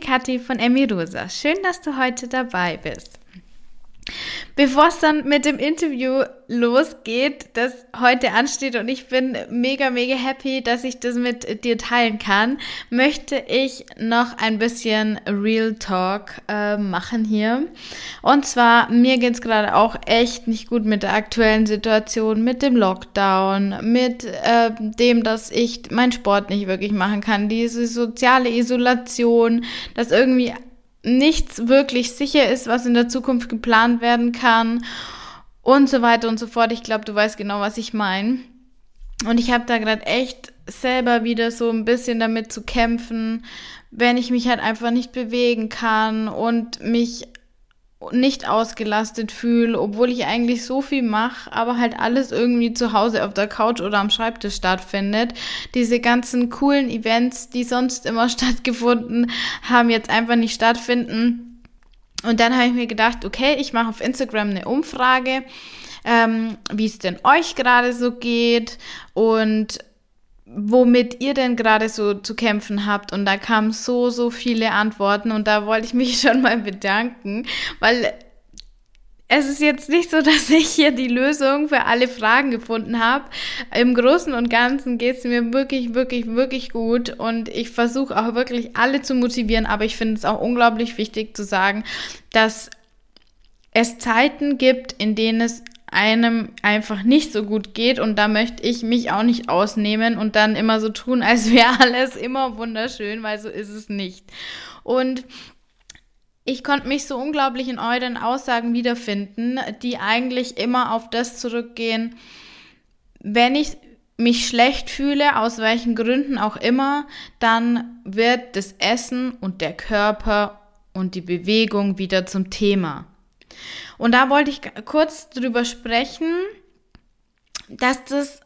Kathi von Emirosa. Schön, dass du heute dabei bist. Bevor es dann mit dem Interview losgeht, das heute ansteht und ich bin mega, mega happy, dass ich das mit dir teilen kann, möchte ich noch ein bisschen Real Talk äh, machen hier. Und zwar, mir geht es gerade auch echt nicht gut mit der aktuellen Situation, mit dem Lockdown, mit äh, dem, dass ich meinen Sport nicht wirklich machen kann, diese soziale Isolation, dass irgendwie nichts wirklich sicher ist, was in der Zukunft geplant werden kann und so weiter und so fort. Ich glaube, du weißt genau, was ich meine. Und ich habe da gerade echt selber wieder so ein bisschen damit zu kämpfen, wenn ich mich halt einfach nicht bewegen kann und mich nicht ausgelastet fühle, obwohl ich eigentlich so viel mache, aber halt alles irgendwie zu Hause auf der Couch oder am Schreibtisch stattfindet. Diese ganzen coolen Events, die sonst immer stattgefunden haben, jetzt einfach nicht stattfinden. Und dann habe ich mir gedacht, okay, ich mache auf Instagram eine Umfrage, ähm, wie es denn euch gerade so geht und womit ihr denn gerade so zu kämpfen habt. Und da kamen so, so viele Antworten und da wollte ich mich schon mal bedanken, weil es ist jetzt nicht so, dass ich hier die Lösung für alle Fragen gefunden habe. Im Großen und Ganzen geht es mir wirklich, wirklich, wirklich gut und ich versuche auch wirklich alle zu motivieren, aber ich finde es auch unglaublich wichtig zu sagen, dass es Zeiten gibt, in denen es einem einfach nicht so gut geht und da möchte ich mich auch nicht ausnehmen und dann immer so tun, als wäre alles immer wunderschön, weil so ist es nicht. Und ich konnte mich so unglaublich in euren Aussagen wiederfinden, die eigentlich immer auf das zurückgehen, wenn ich mich schlecht fühle, aus welchen Gründen auch immer, dann wird das Essen und der Körper und die Bewegung wieder zum Thema. Und da wollte ich kurz drüber sprechen, dass das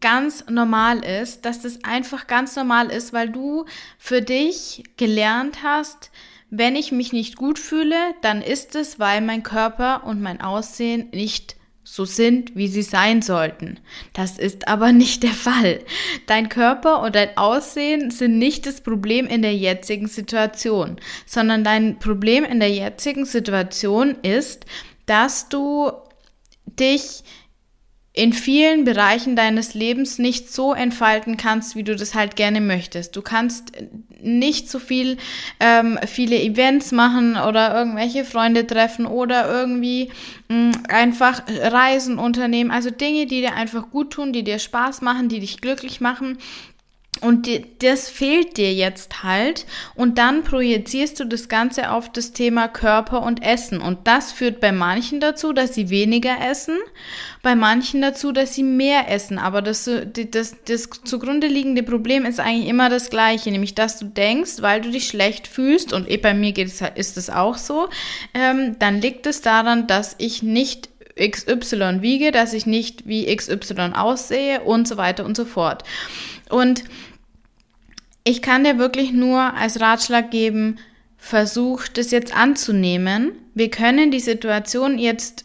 ganz normal ist, dass das einfach ganz normal ist, weil du für dich gelernt hast, wenn ich mich nicht gut fühle, dann ist es, weil mein Körper und mein Aussehen nicht so sind, wie sie sein sollten. Das ist aber nicht der Fall. Dein Körper und dein Aussehen sind nicht das Problem in der jetzigen Situation, sondern dein Problem in der jetzigen Situation ist, dass du dich in vielen Bereichen deines Lebens nicht so entfalten kannst, wie du das halt gerne möchtest. Du kannst nicht so viel, ähm, viele Events machen oder irgendwelche Freunde treffen oder irgendwie mh, mm, einfach Reisen unternehmen. Also Dinge, die dir einfach gut tun, die dir Spaß machen, die dich glücklich machen. Und das fehlt dir jetzt halt. Und dann projizierst du das Ganze auf das Thema Körper und Essen. Und das führt bei manchen dazu, dass sie weniger essen, bei manchen dazu, dass sie mehr essen. Aber das, das, das zugrunde liegende Problem ist eigentlich immer das gleiche, nämlich dass du denkst, weil du dich schlecht fühlst, und eh bei mir geht es, ist es auch so, ähm, dann liegt es daran, dass ich nicht XY wiege, dass ich nicht wie XY aussehe und so weiter und so fort. Und ich kann dir wirklich nur als Ratschlag geben, versuch das jetzt anzunehmen. Wir können die Situation jetzt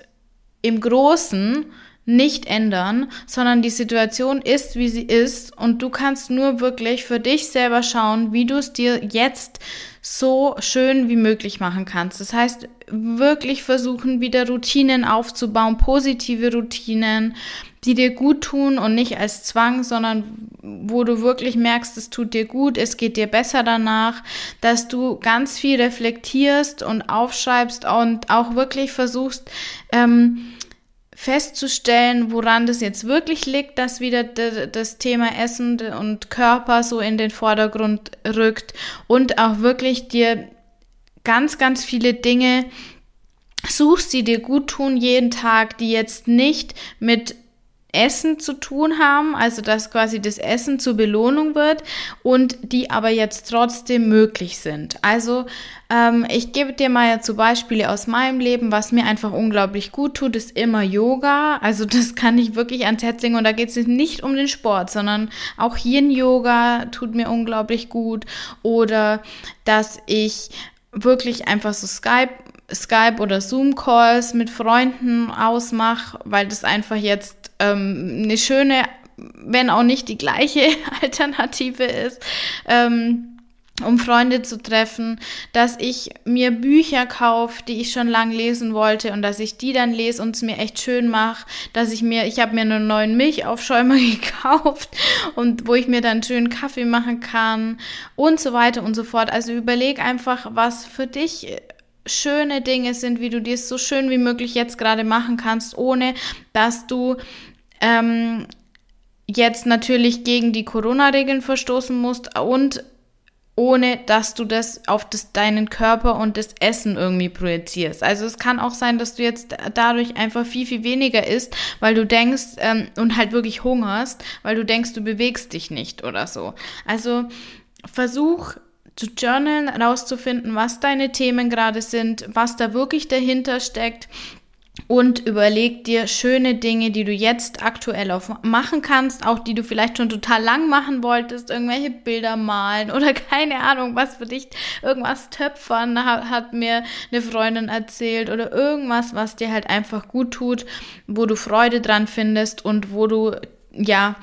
im Großen nicht ändern, sondern die Situation ist, wie sie ist und du kannst nur wirklich für dich selber schauen, wie du es dir jetzt so schön wie möglich machen kannst. Das heißt, wirklich versuchen, wieder Routinen aufzubauen, positive Routinen, die dir gut tun und nicht als Zwang, sondern wo du wirklich merkst, es tut dir gut, es geht dir besser danach, dass du ganz viel reflektierst und aufschreibst und auch wirklich versuchst, ähm, festzustellen, woran das jetzt wirklich liegt, dass wieder das Thema Essen und Körper so in den Vordergrund rückt und auch wirklich dir ganz, ganz viele Dinge suchst, die dir gut tun jeden Tag, die jetzt nicht mit Essen zu tun haben, also dass quasi das Essen zur Belohnung wird und die aber jetzt trotzdem möglich sind. Also ähm, ich gebe dir mal zu Beispiele aus meinem Leben, was mir einfach unglaublich gut tut, ist immer Yoga. Also das kann ich wirklich ans Herz legen und da geht es nicht um den Sport, sondern auch Yin-Yoga tut mir unglaublich gut oder dass ich wirklich einfach so Skype Skype oder Zoom-Calls mit Freunden ausmache, weil das einfach jetzt ähm, eine schöne, wenn auch nicht die gleiche Alternative ist. Ähm, um Freunde zu treffen, dass ich mir Bücher kaufe, die ich schon lange lesen wollte und dass ich die dann lese und es mir echt schön mache, dass ich mir, ich habe mir einen neuen Milchaufschäumer gekauft und wo ich mir dann schön Kaffee machen kann und so weiter und so fort. Also überleg einfach, was für dich schöne Dinge sind, wie du dir es so schön wie möglich jetzt gerade machen kannst, ohne dass du ähm, jetzt natürlich gegen die Corona-Regeln verstoßen musst und ohne dass du das auf das, deinen Körper und das Essen irgendwie projizierst. Also es kann auch sein, dass du jetzt dadurch einfach viel, viel weniger isst, weil du denkst ähm, und halt wirklich hungerst, weil du denkst, du bewegst dich nicht oder so. Also versuch zu journalen, rauszufinden, was deine Themen gerade sind, was da wirklich dahinter steckt und überleg dir schöne Dinge, die du jetzt aktuell auch machen kannst, auch die du vielleicht schon total lang machen wolltest, irgendwelche Bilder malen oder keine Ahnung, was für dich, irgendwas töpfern, hat, hat mir eine Freundin erzählt oder irgendwas, was dir halt einfach gut tut, wo du Freude dran findest und wo du, ja,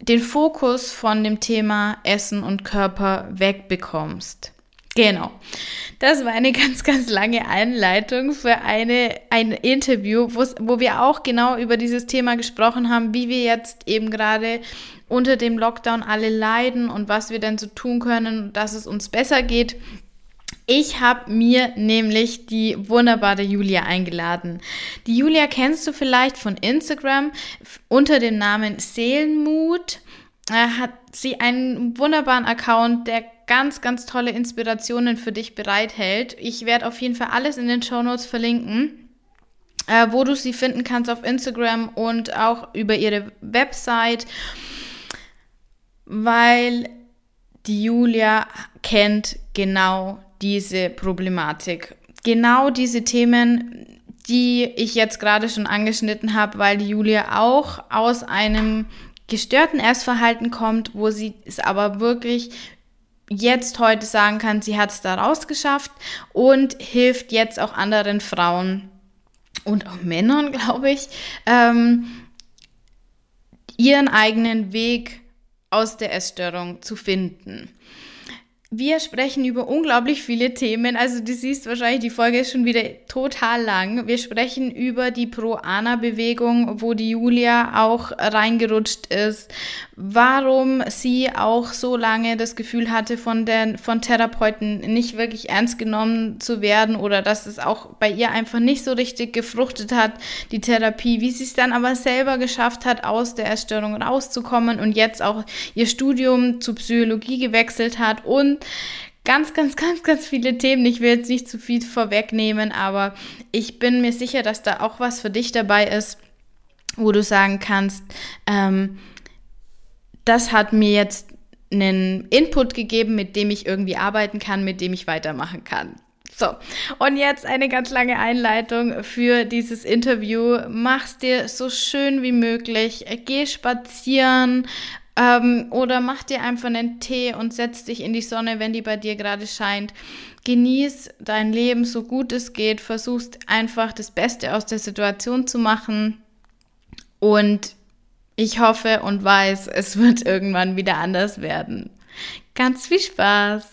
den Fokus von dem Thema Essen und Körper wegbekommst. Genau. Das war eine ganz, ganz lange Einleitung für eine, ein Interview, wo wir auch genau über dieses Thema gesprochen haben, wie wir jetzt eben gerade unter dem Lockdown alle leiden und was wir denn so tun können, dass es uns besser geht. Ich habe mir nämlich die wunderbare Julia eingeladen. Die Julia kennst du vielleicht von Instagram unter dem Namen Seelenmut. Äh, hat sie einen wunderbaren Account, der ganz, ganz tolle Inspirationen für dich bereithält. Ich werde auf jeden Fall alles in den Show Notes verlinken, äh, wo du sie finden kannst auf Instagram und auch über ihre Website, weil die Julia kennt genau diese Problematik. Genau diese Themen, die ich jetzt gerade schon angeschnitten habe, weil die Julia auch aus einem gestörten Essverhalten kommt, wo sie es aber wirklich jetzt heute sagen kann, sie hat es da rausgeschafft und hilft jetzt auch anderen Frauen und auch Männern, glaube ich, ähm, ihren eigenen Weg aus der Essstörung zu finden. Wir sprechen über unglaublich viele Themen. Also du siehst wahrscheinlich, die Folge ist schon wieder total lang. Wir sprechen über die Pro-Ana-Bewegung, wo die Julia auch reingerutscht ist. Warum sie auch so lange das Gefühl hatte, von, den, von Therapeuten nicht wirklich ernst genommen zu werden oder dass es auch bei ihr einfach nicht so richtig gefruchtet hat, die Therapie. Wie sie es dann aber selber geschafft hat, aus der Erstörung rauszukommen und jetzt auch ihr Studium zu Psychologie gewechselt hat und ganz, ganz, ganz, ganz viele Themen. Ich will jetzt nicht zu viel vorwegnehmen, aber ich bin mir sicher, dass da auch was für dich dabei ist, wo du sagen kannst, ähm, das hat mir jetzt einen Input gegeben, mit dem ich irgendwie arbeiten kann, mit dem ich weitermachen kann. So, und jetzt eine ganz lange Einleitung für dieses Interview. Mach's dir so schön wie möglich. Geh spazieren, ähm, oder mach dir einfach einen Tee und setz dich in die Sonne, wenn die bei dir gerade scheint. Genieß dein Leben so gut es geht. Versuchst einfach das Beste aus der Situation zu machen. Und ich hoffe und weiß, es wird irgendwann wieder anders werden. Ganz viel Spaß!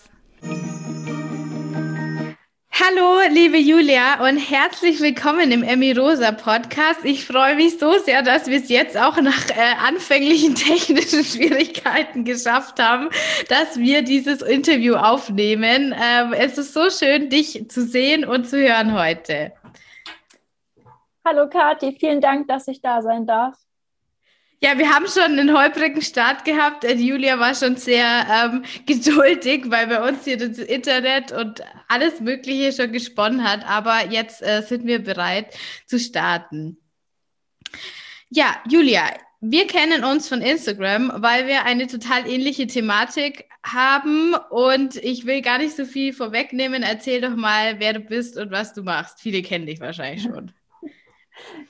Hallo, liebe Julia und herzlich willkommen im Emmy Rosa Podcast. Ich freue mich so sehr, dass wir es jetzt auch nach äh, anfänglichen technischen Schwierigkeiten geschafft haben, dass wir dieses Interview aufnehmen. Ähm, es ist so schön, dich zu sehen und zu hören heute. Hallo Kathi, vielen Dank, dass ich da sein darf. Ja, wir haben schon einen holprigen Start gehabt. Julia war schon sehr ähm, geduldig, weil bei uns hier das Internet und alles Mögliche schon gesponnen hat. Aber jetzt äh, sind wir bereit zu starten. Ja, Julia, wir kennen uns von Instagram, weil wir eine total ähnliche Thematik haben und ich will gar nicht so viel vorwegnehmen. Erzähl doch mal, wer du bist und was du machst. Viele kennen dich wahrscheinlich schon.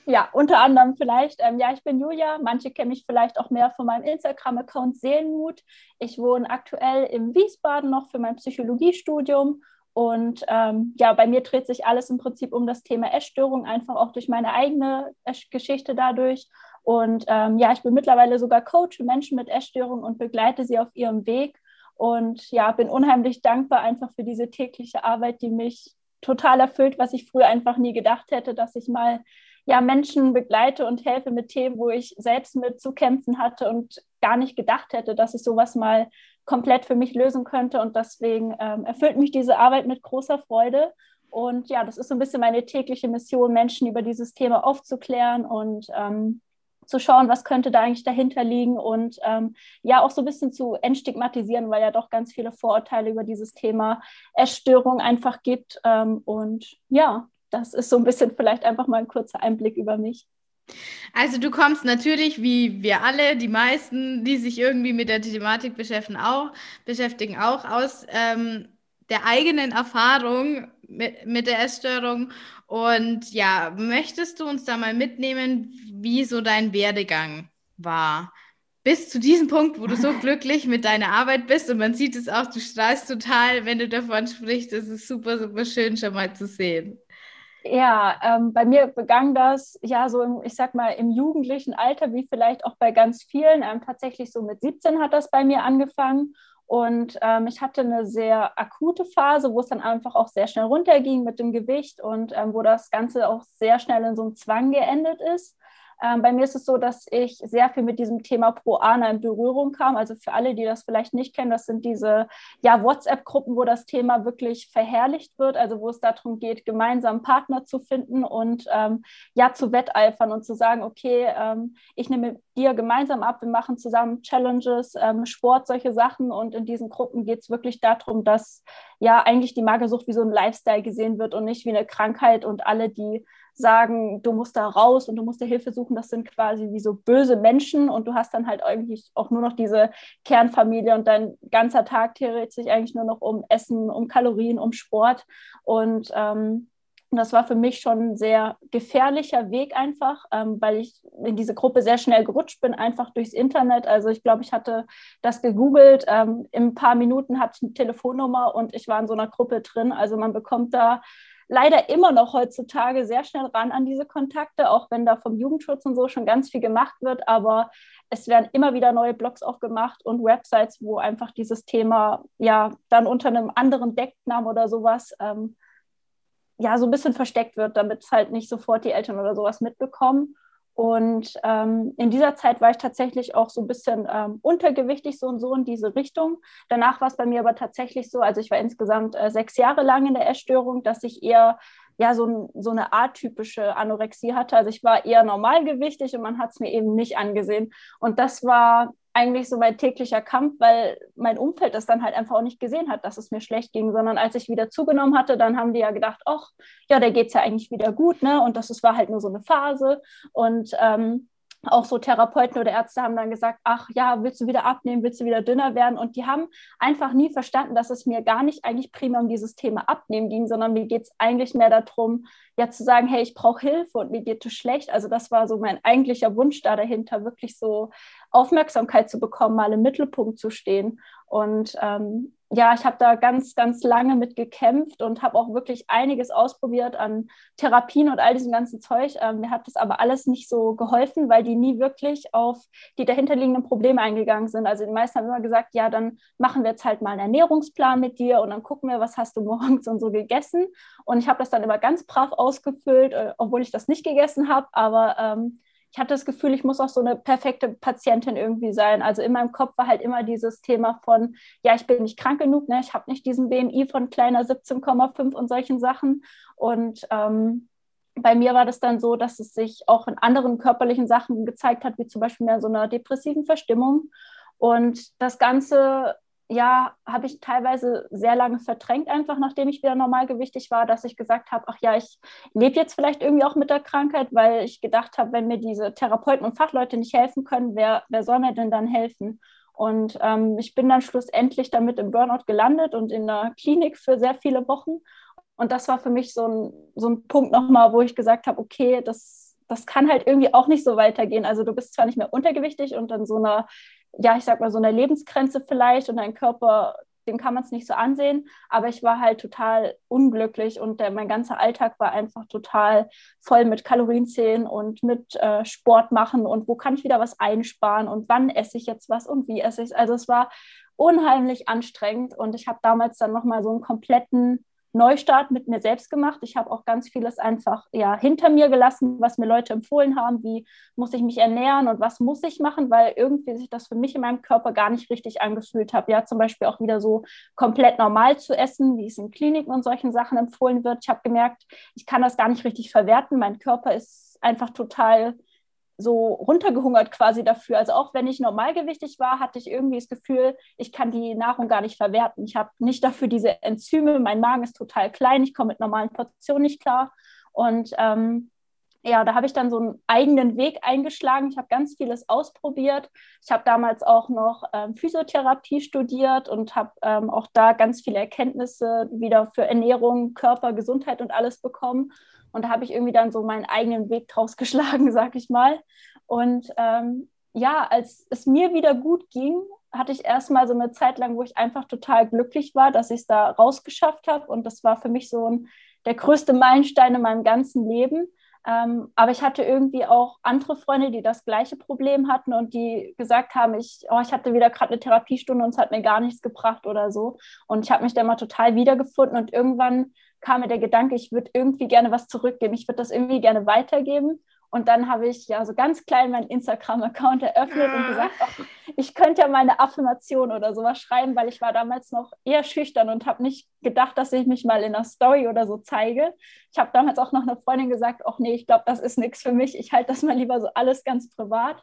Ja, unter anderem vielleicht. Ähm, ja, ich bin Julia. Manche kennen mich vielleicht auch mehr von meinem Instagram-Account Seelenmut. Ich wohne aktuell im Wiesbaden noch für mein Psychologiestudium. Und ähm, ja, bei mir dreht sich alles im Prinzip um das Thema Essstörung, einfach auch durch meine eigene Geschichte dadurch. Und ähm, ja, ich bin mittlerweile sogar Coach für Menschen mit Essstörung und begleite sie auf ihrem Weg. Und ja, bin unheimlich dankbar einfach für diese tägliche Arbeit, die mich total erfüllt, was ich früher einfach nie gedacht hätte, dass ich mal ja, Menschen begleite und helfe mit Themen, wo ich selbst mit zu kämpfen hatte und gar nicht gedacht hätte, dass ich sowas mal komplett für mich lösen könnte. Und deswegen ähm, erfüllt mich diese Arbeit mit großer Freude. Und ja, das ist so ein bisschen meine tägliche Mission, Menschen über dieses Thema aufzuklären und ähm, zu schauen, was könnte da eigentlich dahinter liegen und ähm, ja auch so ein bisschen zu entstigmatisieren, weil ja doch ganz viele Vorurteile über dieses Thema Essstörung einfach gibt. Ähm, und ja, das ist so ein bisschen vielleicht einfach mal ein kurzer Einblick über mich. Also du kommst natürlich, wie wir alle, die meisten, die sich irgendwie mit der Thematik beschäftigen, auch, beschäftigen, auch aus ähm, der eigenen Erfahrung mit, mit der Essstörung. Und ja, möchtest du uns da mal mitnehmen, wie so dein Werdegang war? Bis zu diesem Punkt, wo du so glücklich mit deiner Arbeit bist und man sieht es auch, du strahlst total, wenn du davon sprichst. Es ist super, super schön schon mal zu sehen. Ja, ähm, bei mir begann das ja so, im, ich sag mal, im jugendlichen Alter, wie vielleicht auch bei ganz vielen. Ähm, tatsächlich so mit 17 hat das bei mir angefangen. Und ähm, ich hatte eine sehr akute Phase, wo es dann einfach auch sehr schnell runterging mit dem Gewicht und ähm, wo das Ganze auch sehr schnell in so einem Zwang geendet ist. Ähm, bei mir ist es so, dass ich sehr viel mit diesem Thema Pro-Ana in Berührung kam. Also für alle, die das vielleicht nicht kennen, das sind diese ja, WhatsApp-Gruppen, wo das Thema wirklich verherrlicht wird, also wo es darum geht, gemeinsam Partner zu finden und ähm, ja zu wetteifern und zu sagen, okay, ähm, ich nehme dir gemeinsam ab, wir machen zusammen Challenges, ähm, Sport, solche Sachen. Und in diesen Gruppen geht es wirklich darum, dass ja eigentlich die Magersucht wie so ein Lifestyle gesehen wird und nicht wie eine Krankheit und alle, die sagen, du musst da raus und du musst dir Hilfe suchen, das sind quasi wie so böse Menschen und du hast dann halt eigentlich auch nur noch diese Kernfamilie und dein ganzer Tag dreht sich eigentlich nur noch um Essen, um Kalorien, um Sport und ähm, das war für mich schon ein sehr gefährlicher Weg einfach, ähm, weil ich in diese Gruppe sehr schnell gerutscht bin, einfach durchs Internet. Also ich glaube, ich hatte das gegoogelt. Ähm, in ein paar Minuten hatte ich eine Telefonnummer und ich war in so einer Gruppe drin. Also man bekommt da leider immer noch heutzutage sehr schnell ran an diese Kontakte, auch wenn da vom Jugendschutz und so schon ganz viel gemacht wird. Aber es werden immer wieder neue Blogs aufgemacht und Websites, wo einfach dieses Thema ja dann unter einem anderen Decknamen oder sowas ähm, ja so ein bisschen versteckt wird, damit es halt nicht sofort die Eltern oder sowas mitbekommen. Und ähm, in dieser Zeit war ich tatsächlich auch so ein bisschen ähm, untergewichtig, so und so in diese Richtung. Danach war es bei mir aber tatsächlich so, also ich war insgesamt äh, sechs Jahre lang in der Essstörung, dass ich eher ja so, so eine atypische Anorexie hatte. Also ich war eher normalgewichtig und man hat es mir eben nicht angesehen. Und das war eigentlich so mein täglicher Kampf, weil mein Umfeld das dann halt einfach auch nicht gesehen hat, dass es mir schlecht ging, sondern als ich wieder zugenommen hatte, dann haben die ja gedacht, ach, ja, der geht es ja eigentlich wieder gut, ne? Und das, das war halt nur so eine Phase. Und ähm, auch so Therapeuten oder Ärzte haben dann gesagt, ach ja, willst du wieder abnehmen, willst du wieder dünner werden? Und die haben einfach nie verstanden, dass es mir gar nicht eigentlich primär um dieses Thema Abnehmen ging, sondern mir geht es eigentlich mehr darum, ja zu sagen, hey, ich brauche Hilfe und mir geht es schlecht. Also das war so mein eigentlicher Wunsch da dahinter, wirklich so Aufmerksamkeit zu bekommen, mal im Mittelpunkt zu stehen. Und ähm, ja, ich habe da ganz, ganz lange mit gekämpft und habe auch wirklich einiges ausprobiert an Therapien und all diesem ganzen Zeug. Ähm, mir hat das aber alles nicht so geholfen, weil die nie wirklich auf die dahinterliegenden Probleme eingegangen sind. Also die meisten haben immer gesagt, ja, dann machen wir jetzt halt mal einen Ernährungsplan mit dir und dann gucken wir, was hast du morgens und so gegessen. Und ich habe das dann immer ganz brav ausgefüllt, äh, obwohl ich das nicht gegessen habe. Aber ähm, ich hatte das Gefühl, ich muss auch so eine perfekte Patientin irgendwie sein. Also in meinem Kopf war halt immer dieses Thema von, ja, ich bin nicht krank genug, ne? ich habe nicht diesen BMI von kleiner 17,5 und solchen Sachen. Und ähm, bei mir war das dann so, dass es sich auch in anderen körperlichen Sachen gezeigt hat, wie zum Beispiel mehr so einer depressiven Verstimmung. Und das Ganze ja, habe ich teilweise sehr lange verdrängt, einfach nachdem ich wieder normalgewichtig war, dass ich gesagt habe, ach ja, ich lebe jetzt vielleicht irgendwie auch mit der Krankheit, weil ich gedacht habe, wenn mir diese Therapeuten und Fachleute nicht helfen können, wer, wer soll mir denn dann helfen? Und ähm, ich bin dann schlussendlich damit im Burnout gelandet und in der Klinik für sehr viele Wochen. Und das war für mich so ein, so ein Punkt nochmal, wo ich gesagt habe, okay, das, das kann halt irgendwie auch nicht so weitergehen. Also du bist zwar nicht mehr untergewichtig und in so einer ja, ich sag mal, so eine Lebensgrenze vielleicht und dein Körper, dem kann man es nicht so ansehen. Aber ich war halt total unglücklich und der, mein ganzer Alltag war einfach total voll mit Kalorienzählen und mit äh, Sport machen und wo kann ich wieder was einsparen und wann esse ich jetzt was und wie esse ich es. Also es war unheimlich anstrengend. Und ich habe damals dann nochmal so einen kompletten Neustart mit mir selbst gemacht. Ich habe auch ganz vieles einfach ja, hinter mir gelassen, was mir Leute empfohlen haben, wie muss ich mich ernähren und was muss ich machen, weil irgendwie sich das für mich in meinem Körper gar nicht richtig angefühlt hat. Ja, zum Beispiel auch wieder so komplett normal zu essen, wie es in Kliniken und solchen Sachen empfohlen wird. Ich habe gemerkt, ich kann das gar nicht richtig verwerten. Mein Körper ist einfach total so runtergehungert quasi dafür. Also auch wenn ich normalgewichtig war, hatte ich irgendwie das Gefühl, ich kann die Nahrung gar nicht verwerten. Ich habe nicht dafür diese Enzyme, mein Magen ist total klein, ich komme mit normalen Portionen nicht klar. Und ähm, ja, da habe ich dann so einen eigenen Weg eingeschlagen. Ich habe ganz vieles ausprobiert. Ich habe damals auch noch ähm, Physiotherapie studiert und habe ähm, auch da ganz viele Erkenntnisse wieder für Ernährung, Körper, Gesundheit und alles bekommen. Und da habe ich irgendwie dann so meinen eigenen Weg draus geschlagen, sag ich mal. Und ähm, ja, als es mir wieder gut ging, hatte ich erstmal so eine Zeit lang, wo ich einfach total glücklich war, dass ich es da rausgeschafft habe. Und das war für mich so ein, der größte Meilenstein in meinem ganzen Leben. Ähm, aber ich hatte irgendwie auch andere Freunde, die das gleiche Problem hatten und die gesagt haben, ich, oh, ich hatte wieder gerade eine Therapiestunde und es hat mir gar nichts gebracht oder so. Und ich habe mich da mal total wiedergefunden und irgendwann kam mir der Gedanke, ich würde irgendwie gerne was zurückgeben. Ich würde das irgendwie gerne weitergeben. Und dann habe ich ja so ganz klein meinen Instagram-Account eröffnet und gesagt, ach, ich könnte ja meine Affirmation oder sowas schreiben, weil ich war damals noch eher schüchtern und habe nicht gedacht, dass ich mich mal in einer Story oder so zeige. Ich habe damals auch noch einer Freundin gesagt, ach nee, ich glaube, das ist nichts für mich. Ich halte das mal lieber so alles ganz privat.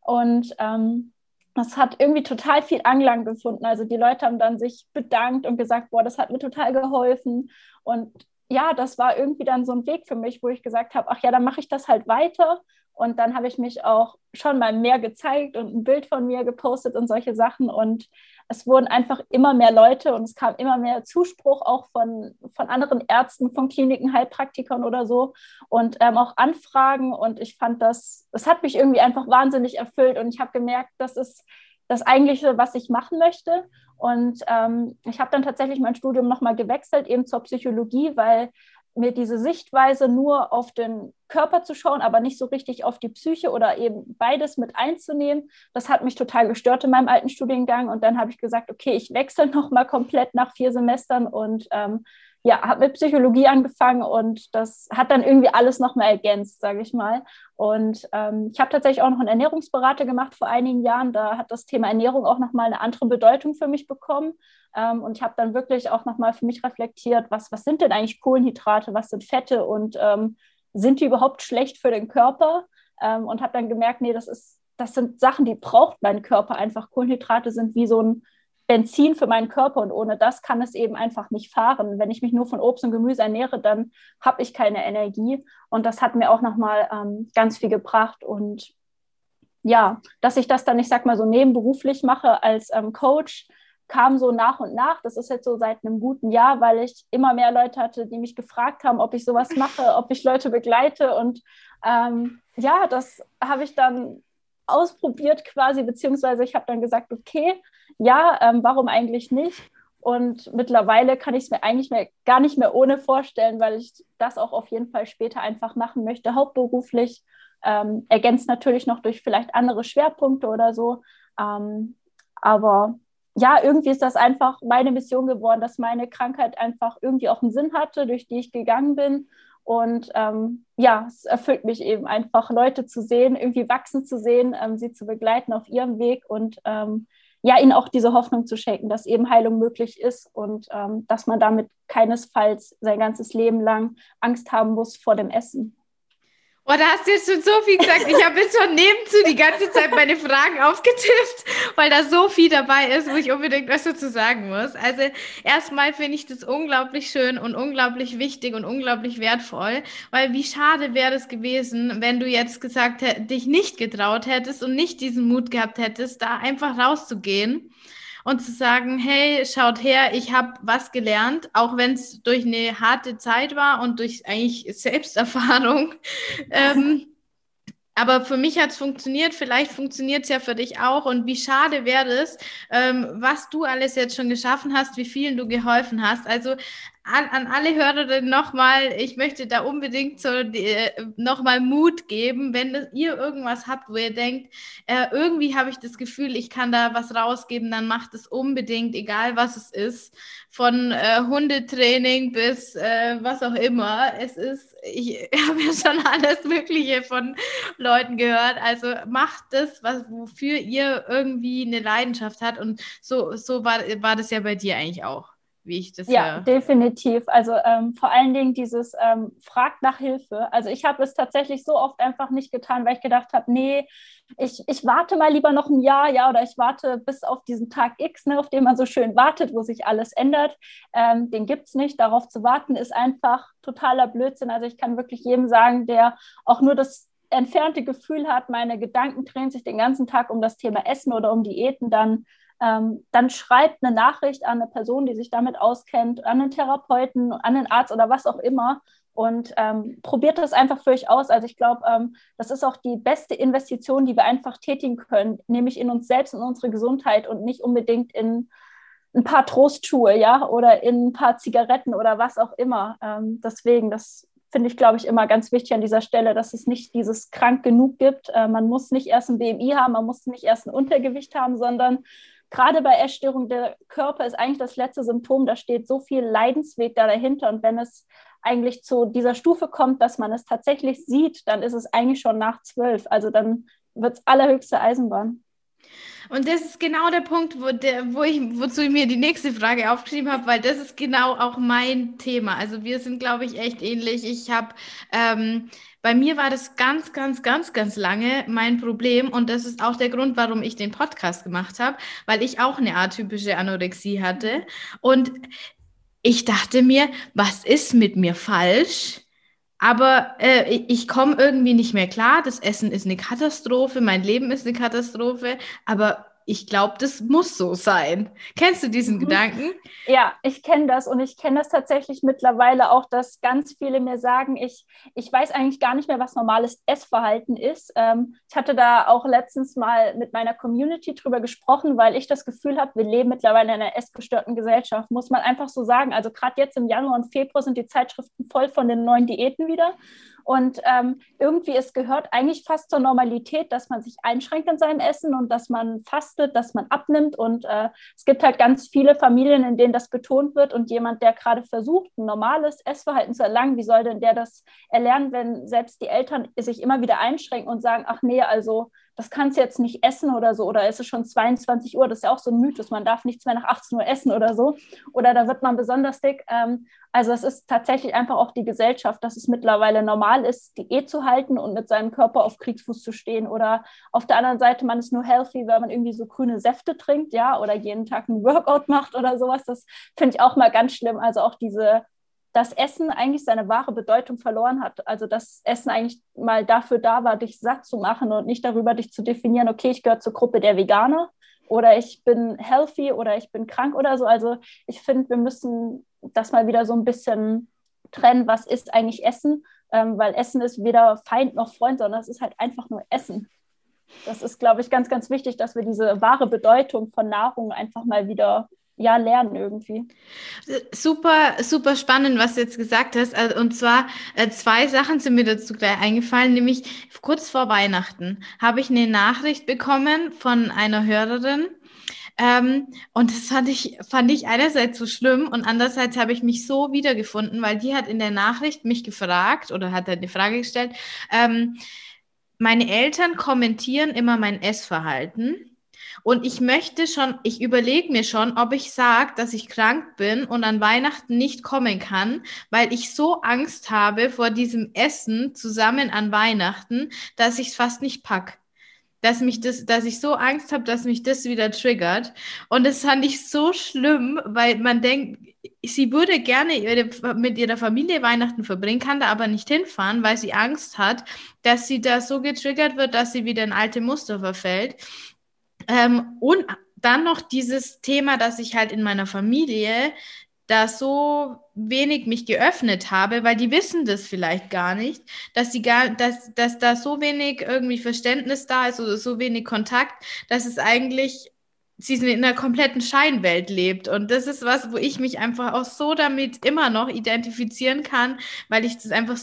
Und ähm, das hat irgendwie total viel Anklang gefunden. Also die Leute haben dann sich bedankt und gesagt, boah, das hat mir total geholfen. Und ja, das war irgendwie dann so ein Weg für mich, wo ich gesagt habe, ach ja, dann mache ich das halt weiter. Und dann habe ich mich auch schon mal mehr gezeigt und ein Bild von mir gepostet und solche Sachen. Und es wurden einfach immer mehr Leute und es kam immer mehr Zuspruch auch von, von anderen Ärzten, von Kliniken, Heilpraktikern oder so und ähm, auch Anfragen. Und ich fand das, es hat mich irgendwie einfach wahnsinnig erfüllt und ich habe gemerkt, das ist das Eigentliche, was ich machen möchte. Und ähm, ich habe dann tatsächlich mein Studium nochmal gewechselt, eben zur Psychologie, weil mir diese Sichtweise nur auf den Körper zu schauen, aber nicht so richtig auf die Psyche oder eben beides mit einzunehmen, das hat mich total gestört in meinem alten Studiengang. Und dann habe ich gesagt, okay, ich wechsle nochmal komplett nach vier Semestern und ähm, ja, habe mit Psychologie angefangen und das hat dann irgendwie alles nochmal ergänzt, sage ich mal. Und ähm, ich habe tatsächlich auch noch einen Ernährungsberater gemacht vor einigen Jahren. Da hat das Thema Ernährung auch nochmal eine andere Bedeutung für mich bekommen. Ähm, und ich habe dann wirklich auch nochmal für mich reflektiert, was, was sind denn eigentlich Kohlenhydrate, was sind Fette und ähm, sind die überhaupt schlecht für den Körper? Ähm, und habe dann gemerkt, nee, das ist, das sind Sachen, die braucht mein Körper einfach. Kohlenhydrate sind wie so ein Benzin für meinen Körper und ohne das kann es eben einfach nicht fahren. Wenn ich mich nur von Obst und Gemüse ernähre, dann habe ich keine Energie und das hat mir auch nochmal ähm, ganz viel gebracht und ja, dass ich das dann, ich sag mal so nebenberuflich mache als ähm, Coach, kam so nach und nach. Das ist jetzt so seit einem guten Jahr, weil ich immer mehr Leute hatte, die mich gefragt haben, ob ich sowas mache, ob ich Leute begleite. Und ähm, ja, das habe ich dann ausprobiert quasi, beziehungsweise ich habe dann gesagt, okay, ja, ähm, warum eigentlich nicht? Und mittlerweile kann ich es mir eigentlich mehr, gar nicht mehr ohne vorstellen, weil ich das auch auf jeden Fall später einfach machen möchte, hauptberuflich. Ähm, ergänzt natürlich noch durch vielleicht andere Schwerpunkte oder so. Ähm, aber ja, irgendwie ist das einfach meine Mission geworden, dass meine Krankheit einfach irgendwie auch einen Sinn hatte, durch die ich gegangen bin und ähm, ja, es erfüllt mich eben einfach, Leute zu sehen, irgendwie wachsen zu sehen, ähm, sie zu begleiten auf ihrem Weg und ähm, ja, ihnen auch diese Hoffnung zu schenken, dass eben Heilung möglich ist und ähm, dass man damit keinesfalls sein ganzes Leben lang Angst haben muss vor dem Essen. Oh, da hast du jetzt schon so viel gesagt. Ich habe jetzt schon nebenzu die ganze Zeit meine Fragen aufgetippt, weil da so viel dabei ist, wo ich unbedingt was dazu sagen muss. Also erstmal finde ich das unglaublich schön und unglaublich wichtig und unglaublich wertvoll, weil wie schade wäre es gewesen, wenn du jetzt gesagt hättest, dich nicht getraut hättest und nicht diesen Mut gehabt hättest, da einfach rauszugehen und zu sagen, hey, schaut her, ich habe was gelernt, auch wenn es durch eine harte Zeit war und durch eigentlich Selbsterfahrung. ähm, aber für mich hat es funktioniert, vielleicht funktioniert es ja für dich auch. Und wie schade wäre es, ähm, was du alles jetzt schon geschaffen hast, wie vielen du geholfen hast. Also an, an alle Hörerinnen nochmal, ich möchte da unbedingt so äh, nochmal Mut geben, wenn das, ihr irgendwas habt, wo ihr denkt, äh, irgendwie habe ich das Gefühl, ich kann da was rausgeben, dann macht es unbedingt, egal was es ist, von äh, Hundetraining bis äh, was auch immer. Es ist, ich habe ja schon alles Mögliche von Leuten gehört. Also macht das, was, wofür ihr irgendwie eine Leidenschaft habt. Und so, so war, war das ja bei dir eigentlich auch wie ich das ja höre. definitiv. Also ähm, vor allen Dingen dieses ähm, fragt nach Hilfe. Also ich habe es tatsächlich so oft einfach nicht getan, weil ich gedacht habe, nee, ich, ich warte mal lieber noch ein Jahr, ja, oder ich warte bis auf diesen Tag X, ne, auf den man so schön wartet, wo sich alles ändert. Ähm, den gibt es nicht. Darauf zu warten ist einfach totaler Blödsinn. Also ich kann wirklich jedem sagen, der auch nur das entfernte Gefühl hat, meine Gedanken drehen sich den ganzen Tag um das Thema Essen oder um Diäten, dann ähm, dann schreibt eine Nachricht an eine Person, die sich damit auskennt, an einen Therapeuten, an einen Arzt oder was auch immer und ähm, probiert das einfach für euch aus. Also ich glaube, ähm, das ist auch die beste Investition, die wir einfach tätigen können, nämlich in uns selbst und unsere Gesundheit und nicht unbedingt in ein paar Trostschuhe, ja, oder in ein paar Zigaretten oder was auch immer. Ähm, deswegen, das finde ich, glaube ich, immer ganz wichtig an dieser Stelle, dass es nicht dieses krank genug gibt. Äh, man muss nicht erst ein BMI haben, man muss nicht erst ein Untergewicht haben, sondern gerade bei Essstörung, der Körper ist eigentlich das letzte Symptom, da steht so viel Leidensweg da dahinter. Und wenn es eigentlich zu dieser Stufe kommt, dass man es tatsächlich sieht, dann ist es eigentlich schon nach zwölf. Also dann wird es allerhöchste Eisenbahn. Und das ist genau der Punkt, wo, der, wo ich, wozu ich mir die nächste Frage aufgeschrieben habe, weil das ist genau auch mein Thema. Also wir sind, glaube ich, echt ähnlich. Ich habe ähm, bei mir war das ganz, ganz, ganz, ganz lange mein Problem und das ist auch der Grund, warum ich den Podcast gemacht habe, weil ich auch eine atypische Anorexie hatte und ich dachte mir, was ist mit mir falsch? Aber äh, ich komme irgendwie nicht mehr klar. Das Essen ist eine Katastrophe, mein Leben ist eine Katastrophe. Aber ich glaube, das muss so sein. Kennst du diesen mhm. Gedanken? Ja, ich kenne das und ich kenne das tatsächlich mittlerweile auch, dass ganz viele mir sagen, ich, ich weiß eigentlich gar nicht mehr, was normales Essverhalten ist. Ähm, ich hatte da auch letztens mal mit meiner Community drüber gesprochen, weil ich das Gefühl habe, wir leben mittlerweile in einer essgestörten Gesellschaft, muss man einfach so sagen. Also gerade jetzt im Januar und Februar sind die Zeitschriften voll von den neuen Diäten wieder. Und ähm, irgendwie, es gehört eigentlich fast zur Normalität, dass man sich einschränkt in seinem Essen und dass man fastet, dass man abnimmt. Und äh, es gibt halt ganz viele Familien, in denen das betont wird. Und jemand, der gerade versucht, ein normales Essverhalten zu erlangen, wie soll denn der das erlernen, wenn selbst die Eltern sich immer wieder einschränken und sagen, ach nee, also das kannst du jetzt nicht essen oder so, oder ist es schon 22 Uhr, das ist ja auch so ein Mythos, man darf nichts mehr nach 18 Uhr essen oder so, oder da wird man besonders dick. Ähm, also es ist tatsächlich einfach auch die Gesellschaft, dass es mittlerweile normal ist, Diät zu halten und mit seinem Körper auf Kriegsfuß zu stehen. Oder auf der anderen Seite, man ist nur healthy, weil man irgendwie so grüne Säfte trinkt, ja, oder jeden Tag ein Workout macht oder sowas. Das finde ich auch mal ganz schlimm. Also auch diese das Essen eigentlich seine wahre Bedeutung verloren hat. Also das Essen eigentlich mal dafür da war, dich satt zu machen und nicht darüber, dich zu definieren, okay, ich gehöre zur Gruppe der Veganer oder ich bin healthy oder ich bin krank oder so. Also ich finde, wir müssen das mal wieder so ein bisschen trennen, was ist eigentlich Essen, ähm, weil Essen ist weder Feind noch Freund, sondern es ist halt einfach nur Essen. Das ist, glaube ich, ganz, ganz wichtig, dass wir diese wahre Bedeutung von Nahrung einfach mal wieder ja, lernen irgendwie. Super, super spannend, was du jetzt gesagt hast. Also, und zwar äh, zwei Sachen sind mir dazu gleich eingefallen, nämlich kurz vor Weihnachten habe ich eine Nachricht bekommen von einer Hörerin. Ähm, und das fand ich, fand ich einerseits so schlimm und andererseits habe ich mich so wiedergefunden, weil die hat in der Nachricht mich gefragt oder hat eine Frage gestellt. Ähm, meine Eltern kommentieren immer mein Essverhalten und ich möchte schon, ich überlege mir schon, ob ich sage, dass ich krank bin und an Weihnachten nicht kommen kann, weil ich so Angst habe vor diesem Essen zusammen an Weihnachten, dass ich es fast nicht pack. Dass mich das, dass ich so Angst habe, dass mich das wieder triggert. Und das fand ich so schlimm, weil man denkt, sie würde gerne ihre, mit ihrer Familie Weihnachten verbringen, kann da aber nicht hinfahren, weil sie Angst hat, dass sie da so getriggert wird, dass sie wieder in alte Muster verfällt. Ähm, und dann noch dieses Thema, dass ich halt in meiner Familie da so wenig mich geöffnet habe, weil die wissen das vielleicht gar nicht, dass sie gar, dass, dass da so wenig irgendwie Verständnis da ist oder so wenig Kontakt, dass es eigentlich sie in einer kompletten Scheinwelt lebt. Und das ist was, wo ich mich einfach auch so damit immer noch identifizieren kann, weil ich das einfach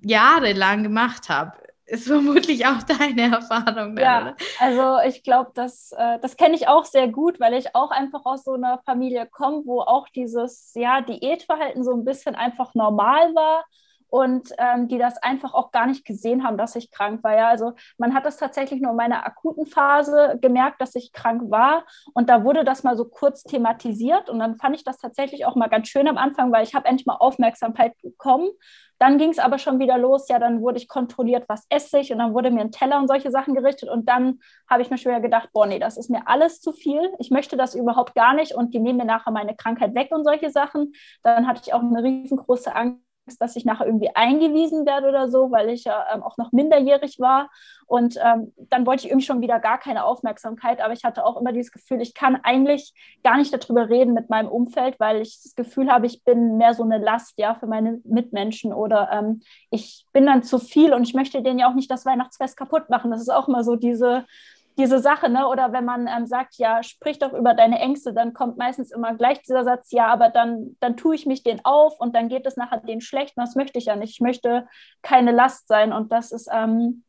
jahrelang gemacht habe. Ist vermutlich auch deine Erfahrung. Ja, also ich glaube, das, äh, das kenne ich auch sehr gut, weil ich auch einfach aus so einer Familie komme, wo auch dieses ja, Diätverhalten so ein bisschen einfach normal war und ähm, die das einfach auch gar nicht gesehen haben, dass ich krank war. Ja, also man hat das tatsächlich nur in meiner akuten Phase gemerkt, dass ich krank war. Und da wurde das mal so kurz thematisiert. Und dann fand ich das tatsächlich auch mal ganz schön am Anfang, weil ich habe endlich mal Aufmerksamkeit bekommen. Dann ging es aber schon wieder los, ja, dann wurde ich kontrolliert, was esse ich. Und dann wurde mir ein Teller und solche Sachen gerichtet. Und dann habe ich mir schon wieder gedacht, boah, nee, das ist mir alles zu viel, ich möchte das überhaupt gar nicht. Und die nehmen mir nachher meine Krankheit weg und solche Sachen. Dann hatte ich auch eine riesengroße Angst, dass ich nachher irgendwie eingewiesen werde oder so, weil ich ja ähm, auch noch minderjährig war. Und ähm, dann wollte ich irgendwie schon wieder gar keine Aufmerksamkeit. Aber ich hatte auch immer dieses Gefühl, ich kann eigentlich gar nicht darüber reden mit meinem Umfeld, weil ich das Gefühl habe, ich bin mehr so eine Last ja für meine Mitmenschen oder ähm, ich bin dann zu viel und ich möchte denen ja auch nicht das Weihnachtsfest kaputt machen. Das ist auch immer so diese diese Sache, ne? Oder wenn man ähm, sagt, ja, sprich doch über deine Ängste, dann kommt meistens immer gleich dieser Satz, ja, aber dann, dann tue ich mich den auf und dann geht es nachher denen schlecht. Und das möchte ich ja nicht. Ich möchte keine Last sein. Und das ist, ähm,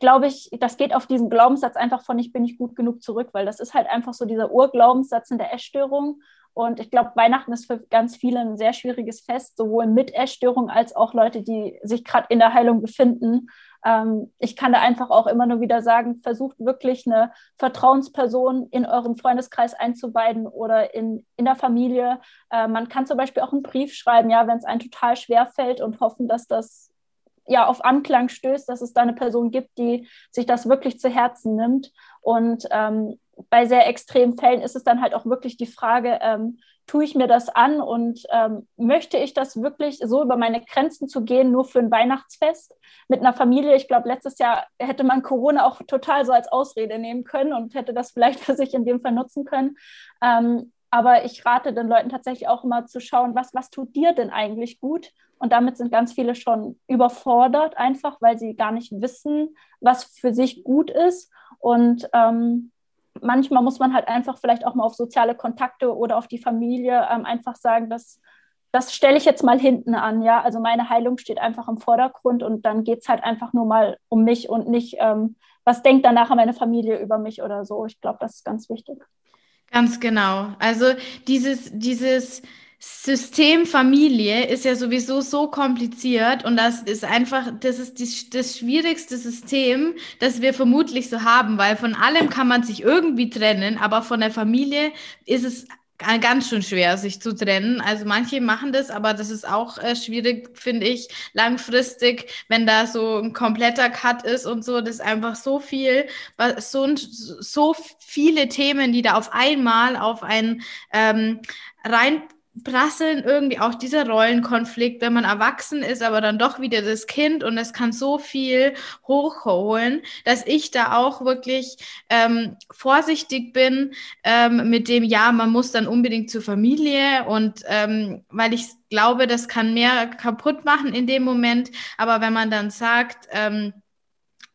glaube ich, das geht auf diesen Glaubenssatz einfach von ich bin nicht gut genug zurück, weil das ist halt einfach so dieser Urglaubenssatz in der Essstörung. Und ich glaube, Weihnachten ist für ganz viele ein sehr schwieriges Fest, sowohl mit Essstörung als auch Leute, die sich gerade in der Heilung befinden. Ähm, ich kann da einfach auch immer nur wieder sagen, versucht wirklich eine Vertrauensperson in euren Freundeskreis einzuweiden oder in, in der Familie. Äh, man kann zum Beispiel auch einen Brief schreiben, ja, wenn es einem total schwer fällt und hoffen, dass das ja auf Anklang stößt, dass es da eine Person gibt, die sich das wirklich zu Herzen nimmt. Und ähm, bei sehr extremen Fällen ist es dann halt auch wirklich die Frage, ähm, tue ich mir das an und ähm, möchte ich das wirklich so über meine Grenzen zu gehen, nur für ein Weihnachtsfest mit einer Familie? Ich glaube, letztes Jahr hätte man Corona auch total so als Ausrede nehmen können und hätte das vielleicht für sich in dem Fall nutzen können. Ähm, aber ich rate den Leuten tatsächlich auch immer zu schauen, was, was tut dir denn eigentlich gut? Und damit sind ganz viele schon überfordert, einfach weil sie gar nicht wissen, was für sich gut ist. Und ähm, manchmal muss man halt einfach vielleicht auch mal auf soziale Kontakte oder auf die Familie ähm, einfach sagen, dass das stelle ich jetzt mal hinten an, ja. Also meine Heilung steht einfach im Vordergrund und dann geht es halt einfach nur mal um mich und nicht, ähm, was denkt dann nachher meine Familie über mich oder so. Ich glaube, das ist ganz wichtig. Ganz genau. Also dieses, dieses System Familie ist ja sowieso so kompliziert und das ist einfach, das ist die, das schwierigste System, das wir vermutlich so haben, weil von allem kann man sich irgendwie trennen, aber von der Familie ist es ganz schön schwer, sich zu trennen. Also manche machen das, aber das ist auch äh, schwierig, finde ich, langfristig, wenn da so ein kompletter Cut ist und so. Das ist einfach so viel, so, so viele Themen, die da auf einmal auf einen ähm, rein prasseln irgendwie auch dieser Rollenkonflikt, wenn man erwachsen ist, aber dann doch wieder das Kind und es kann so viel hochholen, dass ich da auch wirklich ähm, vorsichtig bin ähm, mit dem, ja, man muss dann unbedingt zur Familie und ähm, weil ich glaube, das kann mehr kaputt machen in dem Moment, aber wenn man dann sagt, ähm,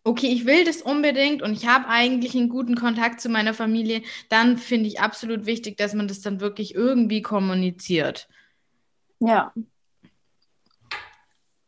okay, ich will das unbedingt und ich habe eigentlich einen guten Kontakt zu meiner Familie, dann finde ich absolut wichtig, dass man das dann wirklich irgendwie kommuniziert. Ja,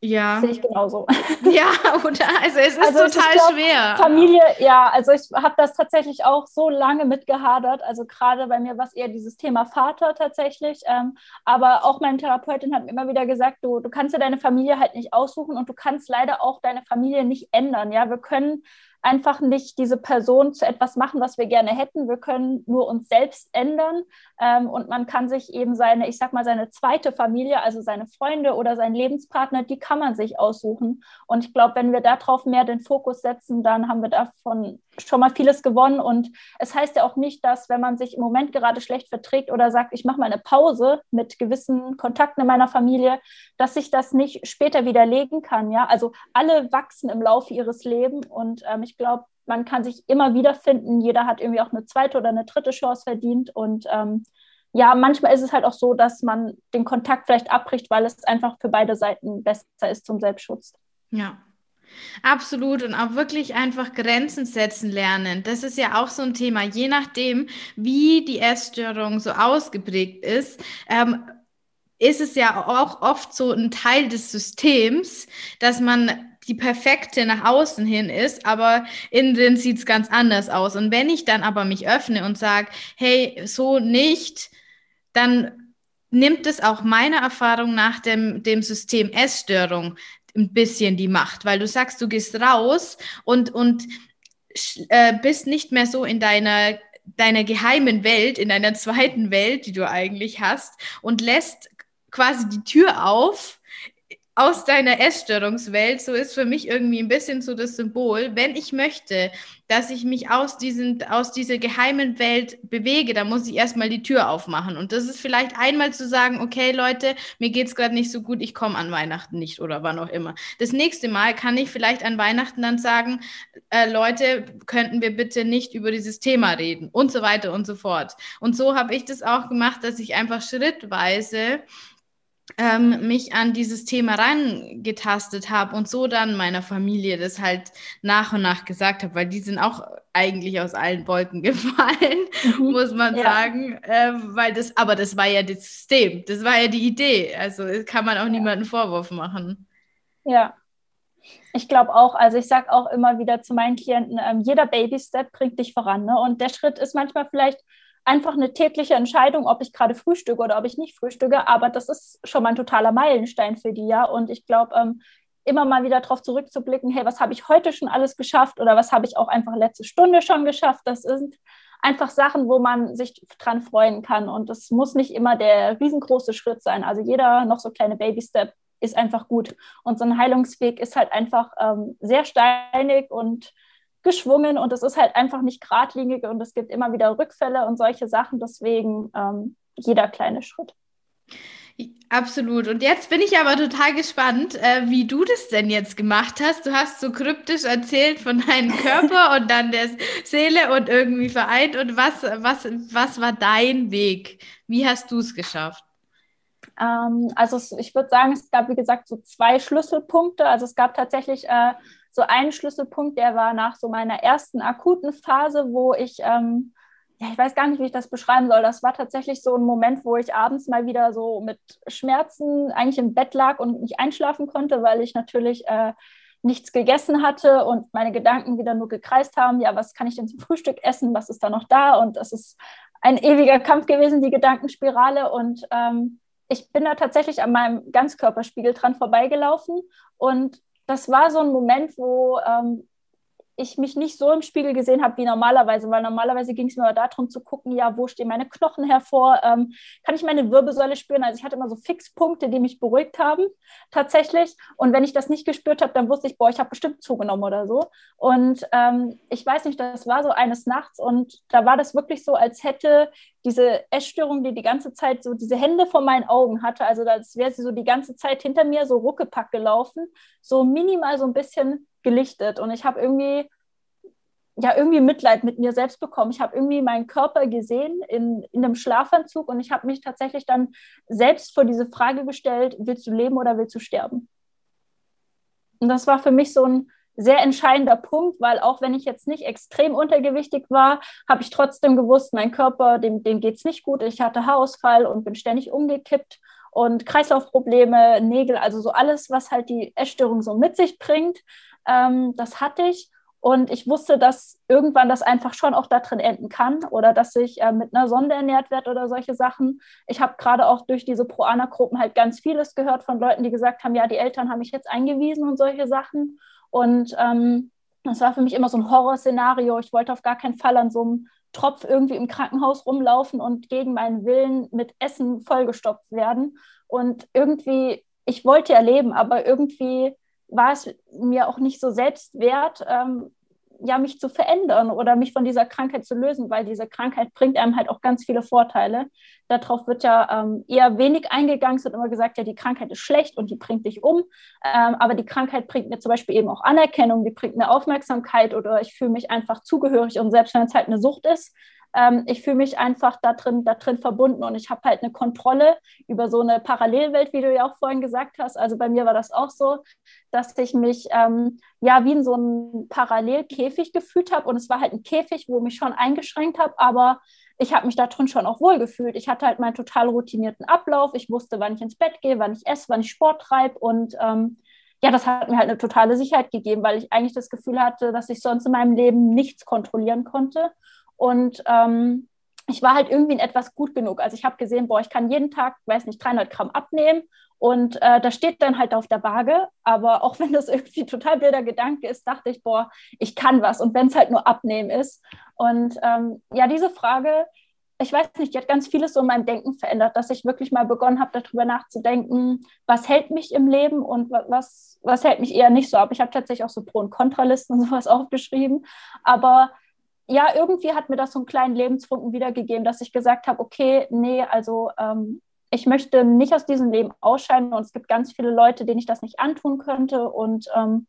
ja. Sehe ich genauso. Ja, oder? Also es ist also total glaub, schwer. Familie, ja, also ich habe das tatsächlich auch so lange mitgehadert. Also gerade bei mir war es eher dieses Thema Vater tatsächlich. Ähm, aber auch meine Therapeutin hat mir immer wieder gesagt, du, du kannst ja deine Familie halt nicht aussuchen und du kannst leider auch deine Familie nicht ändern. Ja, wir können einfach nicht diese Person zu etwas machen, was wir gerne hätten. Wir können nur uns selbst ändern ähm, und man kann sich eben seine, ich sag mal, seine zweite Familie, also seine Freunde oder seinen Lebenspartner, die kann man sich aussuchen. Und ich glaube, wenn wir darauf mehr den Fokus setzen, dann haben wir davon schon mal vieles gewonnen. Und es heißt ja auch nicht, dass wenn man sich im Moment gerade schlecht verträgt oder sagt, ich mache mal eine Pause mit gewissen Kontakten in meiner Familie, dass sich das nicht später widerlegen kann. Ja, also alle wachsen im Laufe ihres Lebens und ähm, ich glaube, man kann sich immer wiederfinden. Jeder hat irgendwie auch eine zweite oder eine dritte Chance verdient und ähm, ja, manchmal ist es halt auch so, dass man den Kontakt vielleicht abbricht, weil es einfach für beide Seiten besser ist zum Selbstschutz. Ja, Absolut und auch wirklich einfach Grenzen setzen lernen. Das ist ja auch so ein Thema. Je nachdem, wie die Essstörung so ausgeprägt ist, ähm, ist es ja auch oft so ein Teil des Systems, dass man die perfekte nach außen hin ist, aber innen drin sieht es ganz anders aus. Und wenn ich dann aber mich öffne und sage, hey, so nicht, dann nimmt es auch meiner Erfahrung nach dem, dem System Essstörung ein bisschen die Macht, weil du sagst, du gehst raus und, und äh, bist nicht mehr so in deiner deiner geheimen Welt, in deiner zweiten Welt, die du eigentlich hast, und lässt quasi die Tür auf aus deiner Essstörungswelt, so ist für mich irgendwie ein bisschen so das Symbol, wenn ich möchte, dass ich mich aus, diesen, aus dieser geheimen Welt bewege, dann muss ich erstmal die Tür aufmachen. Und das ist vielleicht einmal zu sagen, okay Leute, mir geht es gerade nicht so gut, ich komme an Weihnachten nicht oder wann auch immer. Das nächste Mal kann ich vielleicht an Weihnachten dann sagen, äh, Leute, könnten wir bitte nicht über dieses Thema reden und so weiter und so fort. Und so habe ich das auch gemacht, dass ich einfach schrittweise ähm, mich an dieses Thema rangetastet habe und so dann meiner Familie das halt nach und nach gesagt habe, weil die sind auch eigentlich aus allen Wolken gefallen, mhm. muss man ja. sagen. Ähm, weil das, aber das war ja das System, das war ja die Idee. Also kann man auch ja. niemanden Vorwurf machen. Ja. Ich glaube auch, also ich sage auch immer wieder zu meinen Klienten, ähm, jeder Baby-Step bringt dich voran. Ne? Und der Schritt ist manchmal vielleicht einfach eine tägliche Entscheidung, ob ich gerade frühstücke oder ob ich nicht frühstücke. Aber das ist schon mal ein totaler Meilenstein für die, ja. Und ich glaube, ähm, immer mal wieder darauf zurückzublicken, hey, was habe ich heute schon alles geschafft oder was habe ich auch einfach letzte Stunde schon geschafft, das sind einfach Sachen, wo man sich dran freuen kann. Und das muss nicht immer der riesengroße Schritt sein. Also jeder noch so kleine Baby-Step ist einfach gut. Und so ein Heilungsweg ist halt einfach ähm, sehr steinig und geschwungen und es ist halt einfach nicht geradlinig und es gibt immer wieder Rückfälle und solche Sachen. Deswegen ähm, jeder kleine Schritt. Absolut. Und jetzt bin ich aber total gespannt, äh, wie du das denn jetzt gemacht hast. Du hast so kryptisch erzählt von deinem Körper und dann der Seele und irgendwie vereint. Und was, was, was war dein Weg? Wie hast du es geschafft? Ähm, also ich würde sagen, es gab, wie gesagt, so zwei Schlüsselpunkte. Also es gab tatsächlich äh, so ein Schlüsselpunkt, der war nach so meiner ersten akuten Phase, wo ich, ähm, ja, ich weiß gar nicht, wie ich das beschreiben soll. Das war tatsächlich so ein Moment, wo ich abends mal wieder so mit Schmerzen eigentlich im Bett lag und nicht einschlafen konnte, weil ich natürlich äh, nichts gegessen hatte und meine Gedanken wieder nur gekreist haben, ja, was kann ich denn zum Frühstück essen, was ist da noch da? Und das ist ein ewiger Kampf gewesen, die Gedankenspirale. Und ähm, ich bin da tatsächlich an meinem Ganzkörperspiegel dran vorbeigelaufen und das war so ein Moment, wo ähm, ich mich nicht so im Spiegel gesehen habe wie normalerweise, weil normalerweise ging es mir darum zu gucken, ja, wo stehen meine Knochen hervor, ähm, kann ich meine Wirbelsäule spüren? Also ich hatte immer so Fixpunkte, die mich beruhigt haben, tatsächlich. Und wenn ich das nicht gespürt habe, dann wusste ich, boah, ich habe bestimmt zugenommen oder so. Und ähm, ich weiß nicht, das war so eines Nachts und da war das wirklich so, als hätte diese Essstörung, die die ganze Zeit so diese Hände vor meinen Augen hatte, also als wäre sie so die ganze Zeit hinter mir so ruckepack gelaufen, so minimal so ein bisschen gelichtet. Und ich habe irgendwie ja irgendwie Mitleid mit mir selbst bekommen. Ich habe irgendwie meinen Körper gesehen in, in einem Schlafanzug und ich habe mich tatsächlich dann selbst vor diese Frage gestellt, willst du leben oder willst du sterben? Und das war für mich so ein sehr entscheidender Punkt, weil auch wenn ich jetzt nicht extrem untergewichtig war, habe ich trotzdem gewusst, mein Körper, dem, dem geht es nicht gut. Ich hatte Haarausfall und bin ständig umgekippt und Kreislaufprobleme, Nägel, also so alles, was halt die Essstörung so mit sich bringt, ähm, das hatte ich. Und ich wusste, dass irgendwann das einfach schon auch da drin enden kann oder dass ich äh, mit einer Sonde ernährt werde oder solche Sachen. Ich habe gerade auch durch diese Pro-Ana-Gruppen halt ganz vieles gehört von Leuten, die gesagt haben, ja, die Eltern haben mich jetzt eingewiesen und solche Sachen. Und ähm, das war für mich immer so ein Horrorszenario. Ich wollte auf gar keinen Fall an so einem Tropf irgendwie im Krankenhaus rumlaufen und gegen meinen Willen mit Essen vollgestopft werden. Und irgendwie, ich wollte ja leben, aber irgendwie war es mir auch nicht so selbst wert, ähm, ja, mich zu verändern oder mich von dieser Krankheit zu lösen, weil diese Krankheit bringt einem halt auch ganz viele Vorteile. Darauf wird ja ähm, eher wenig eingegangen. Es wird immer gesagt, ja, die Krankheit ist schlecht und die bringt dich um. Ähm, aber die Krankheit bringt mir zum Beispiel eben auch Anerkennung, die bringt mir Aufmerksamkeit oder ich fühle mich einfach zugehörig und selbst wenn es halt eine Sucht ist, ähm, ich fühle mich einfach da drin, da drin verbunden und ich habe halt eine Kontrolle über so eine Parallelwelt, wie du ja auch vorhin gesagt hast. Also bei mir war das auch so, dass ich mich ähm, ja wie in so einem Parallelkäfig gefühlt habe und es war halt ein Käfig, wo mich schon eingeschränkt habe, aber ich habe mich da drin schon auch wohl gefühlt. Ich hatte halt meinen total routinierten Ablauf. Ich wusste, wann ich ins Bett gehe, wann ich esse, wann ich Sport treibe und ähm, ja, das hat mir halt eine totale Sicherheit gegeben, weil ich eigentlich das Gefühl hatte, dass ich sonst in meinem Leben nichts kontrollieren konnte. Und ähm, ich war halt irgendwie in etwas gut genug. Also ich habe gesehen, boah, ich kann jeden Tag, weiß nicht, 300 Gramm abnehmen und äh, das steht dann halt auf der Waage. Aber auch wenn das irgendwie total blöder Gedanke ist, dachte ich, boah, ich kann was. Und wenn es halt nur abnehmen ist. Und ähm, ja, diese Frage, ich weiß nicht, die hat ganz vieles so in meinem Denken verändert, dass ich wirklich mal begonnen habe, darüber nachzudenken, was hält mich im Leben und was, was hält mich eher nicht so ab. Ich habe tatsächlich auch so Pro- und Kontralisten und sowas aufgeschrieben. Aber ja, irgendwie hat mir das so einen kleinen Lebensfunken wiedergegeben, dass ich gesagt habe, okay, nee, also ähm, ich möchte nicht aus diesem Leben ausscheiden und es gibt ganz viele Leute, denen ich das nicht antun könnte und ähm,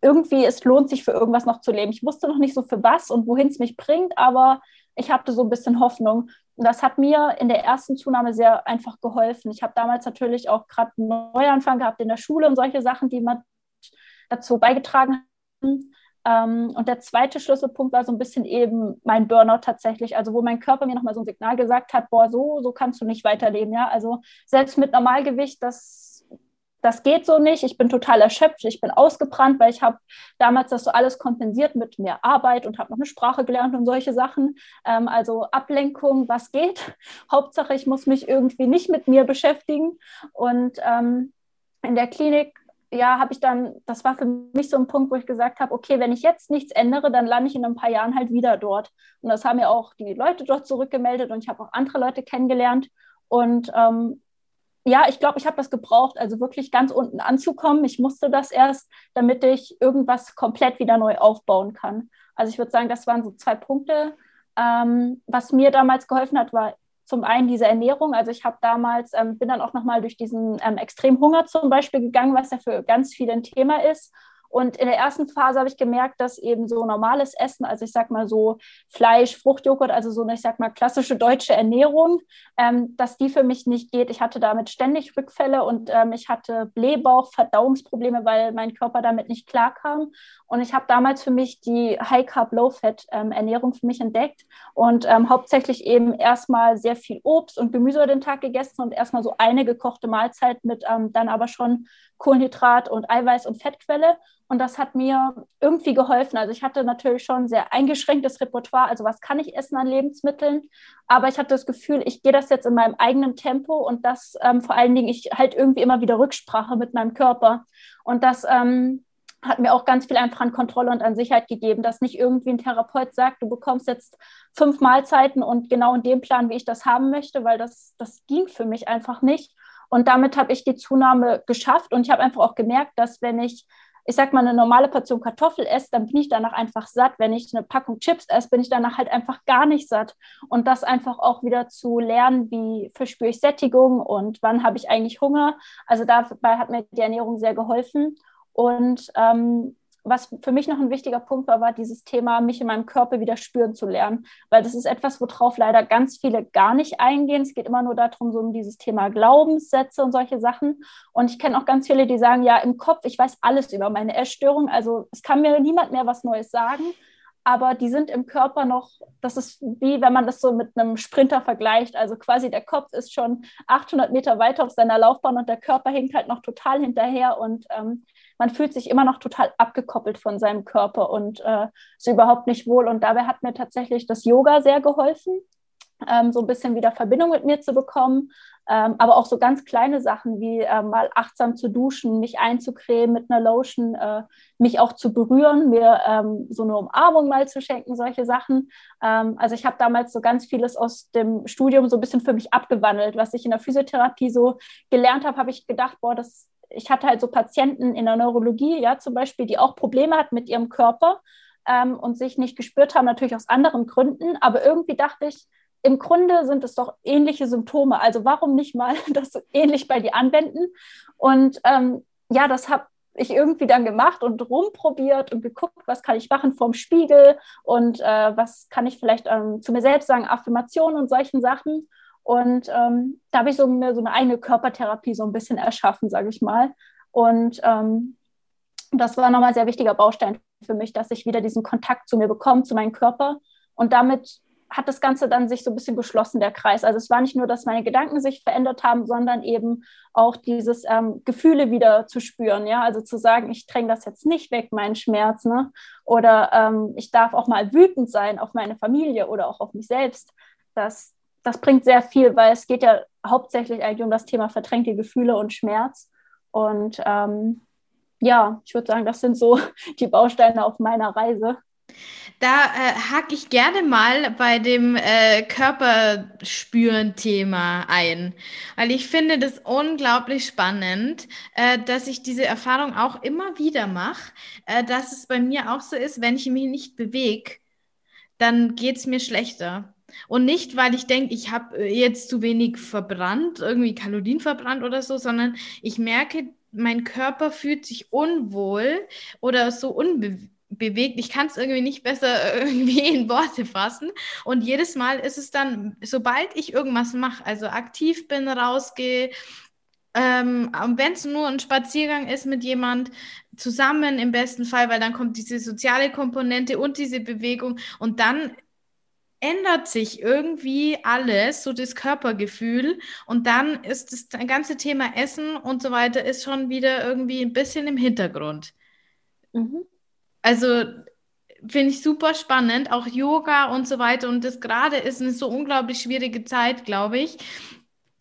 irgendwie es lohnt sich für irgendwas noch zu leben. Ich wusste noch nicht so für was und wohin es mich bringt, aber ich hatte so ein bisschen Hoffnung. Und das hat mir in der ersten Zunahme sehr einfach geholfen. Ich habe damals natürlich auch gerade einen Neuanfang gehabt in der Schule und solche Sachen, die man dazu beigetragen haben. Ähm, und der zweite Schlüsselpunkt war so ein bisschen eben mein Burnout tatsächlich, also wo mein Körper mir nochmal so ein Signal gesagt hat, boah, so, so kannst du nicht weiterleben, ja. Also selbst mit Normalgewicht, das das geht so nicht, ich bin total erschöpft, ich bin ausgebrannt, weil ich habe damals das so alles kompensiert mit mehr Arbeit und habe noch eine Sprache gelernt und solche Sachen. Ähm, also Ablenkung, was geht. Hauptsache, ich muss mich irgendwie nicht mit mir beschäftigen. Und ähm, in der Klinik ja, habe ich dann, das war für mich so ein Punkt, wo ich gesagt habe, okay, wenn ich jetzt nichts ändere, dann lande ich in ein paar Jahren halt wieder dort. Und das haben ja auch die Leute dort zurückgemeldet und ich habe auch andere Leute kennengelernt. Und ähm, ja, ich glaube, ich habe das gebraucht, also wirklich ganz unten anzukommen. Ich musste das erst, damit ich irgendwas komplett wieder neu aufbauen kann. Also ich würde sagen, das waren so zwei Punkte. Ähm, was mir damals geholfen hat, war zum einen diese Ernährung. Also ich habe damals, ähm, bin dann auch nochmal durch diesen ähm, Extremhunger zum Beispiel gegangen, was ja für ganz viele ein Thema ist. Und in der ersten Phase habe ich gemerkt, dass eben so normales Essen, also ich sag mal so Fleisch, Fruchtjoghurt, also so eine, ich sag mal, klassische deutsche Ernährung, ähm, dass die für mich nicht geht. Ich hatte damit ständig Rückfälle und ähm, ich hatte Blähbauch, Verdauungsprobleme, weil mein Körper damit nicht klarkam. Und ich habe damals für mich die High Carb, Low Fat ähm, Ernährung für mich entdeckt und ähm, hauptsächlich eben erstmal sehr viel Obst und Gemüse über den Tag gegessen und erstmal so eine gekochte Mahlzeit mit ähm, dann aber schon Kohlenhydrat und Eiweiß und Fettquelle. Und das hat mir irgendwie geholfen. Also ich hatte natürlich schon ein sehr eingeschränktes Repertoire, also was kann ich essen an Lebensmitteln. Aber ich hatte das Gefühl, ich gehe das jetzt in meinem eigenen Tempo und das ähm, vor allen Dingen, ich halt irgendwie immer wieder Rücksprache mit meinem Körper. Und das ähm, hat mir auch ganz viel einfach an Kontrolle und an Sicherheit gegeben, dass nicht irgendwie ein Therapeut sagt, du bekommst jetzt fünf Mahlzeiten und genau in dem Plan, wie ich das haben möchte, weil das, das ging für mich einfach nicht. Und damit habe ich die Zunahme geschafft und ich habe einfach auch gemerkt, dass wenn ich ich sag mal, eine normale Portion Kartoffel esse, dann bin ich danach einfach satt. Wenn ich eine Packung Chips esse, bin ich danach halt einfach gar nicht satt. Und das einfach auch wieder zu lernen, wie verspüre ich Sättigung und wann habe ich eigentlich Hunger. Also dabei hat mir die Ernährung sehr geholfen. Und ähm, was für mich noch ein wichtiger Punkt war, war dieses Thema, mich in meinem Körper wieder spüren zu lernen. Weil das ist etwas, worauf leider ganz viele gar nicht eingehen. Es geht immer nur darum, so um dieses Thema Glaubenssätze und solche Sachen. Und ich kenne auch ganz viele, die sagen, ja, im Kopf, ich weiß alles über meine Essstörung. Also es kann mir niemand mehr was Neues sagen aber die sind im Körper noch, das ist wie wenn man das so mit einem Sprinter vergleicht. Also quasi der Kopf ist schon 800 Meter weiter auf seiner Laufbahn und der Körper hinkt halt noch total hinterher und ähm, man fühlt sich immer noch total abgekoppelt von seinem Körper und äh, ist überhaupt nicht wohl. Und dabei hat mir tatsächlich das Yoga sehr geholfen ähm, so ein bisschen wieder Verbindung mit mir zu bekommen. Ähm, aber auch so ganz kleine Sachen wie äh, mal achtsam zu duschen, mich einzucremen mit einer Lotion, äh, mich auch zu berühren, mir ähm, so eine Umarmung mal zu schenken, solche Sachen. Ähm, also ich habe damals so ganz vieles aus dem Studium so ein bisschen für mich abgewandelt. Was ich in der Physiotherapie so gelernt habe, habe ich gedacht, boah, das, ich hatte halt so Patienten in der Neurologie, ja, zum Beispiel, die auch Probleme hatten mit ihrem Körper ähm, und sich nicht gespürt haben, natürlich aus anderen Gründen. Aber irgendwie dachte ich, im Grunde sind es doch ähnliche Symptome. Also warum nicht mal das ähnlich bei dir anwenden? Und ähm, ja, das habe ich irgendwie dann gemacht und rumprobiert und geguckt, was kann ich machen vorm Spiegel und äh, was kann ich vielleicht ähm, zu mir selbst sagen, Affirmationen und solchen Sachen. Und ähm, da habe ich so, mir so eine eigene Körpertherapie so ein bisschen erschaffen, sage ich mal. Und ähm, das war nochmal ein sehr wichtiger Baustein für mich, dass ich wieder diesen Kontakt zu mir bekomme, zu meinem Körper. Und damit hat das Ganze dann sich so ein bisschen geschlossen, der Kreis. Also es war nicht nur, dass meine Gedanken sich verändert haben, sondern eben auch dieses ähm, Gefühle wieder zu spüren. Ja, also zu sagen, ich dränge das jetzt nicht weg, meinen Schmerz, ne? Oder ähm, ich darf auch mal wütend sein auf meine Familie oder auch auf mich selbst. Das, das bringt sehr viel, weil es geht ja hauptsächlich eigentlich um das Thema verdrängte Gefühle und Schmerz. Und ähm, ja, ich würde sagen, das sind so die Bausteine auf meiner Reise. Da äh, hake ich gerne mal bei dem äh, Körperspüren-Thema ein, weil ich finde das unglaublich spannend, äh, dass ich diese Erfahrung auch immer wieder mache, äh, dass es bei mir auch so ist, wenn ich mich nicht bewege, dann geht es mir schlechter. Und nicht, weil ich denke, ich habe äh, jetzt zu wenig verbrannt, irgendwie Kalorien verbrannt oder so, sondern ich merke, mein Körper fühlt sich unwohl oder so unbewegt bewegt. Ich kann es irgendwie nicht besser irgendwie in Worte fassen. Und jedes Mal ist es dann, sobald ich irgendwas mache, also aktiv bin, rausgehe, ähm, wenn es nur ein Spaziergang ist mit jemand zusammen im besten Fall, weil dann kommt diese soziale Komponente und diese Bewegung und dann ändert sich irgendwie alles, so das Körpergefühl und dann ist das ganze Thema Essen und so weiter ist schon wieder irgendwie ein bisschen im Hintergrund. Mhm. Also finde ich super spannend, auch Yoga und so weiter. Und das gerade ist eine so unglaublich schwierige Zeit, glaube ich,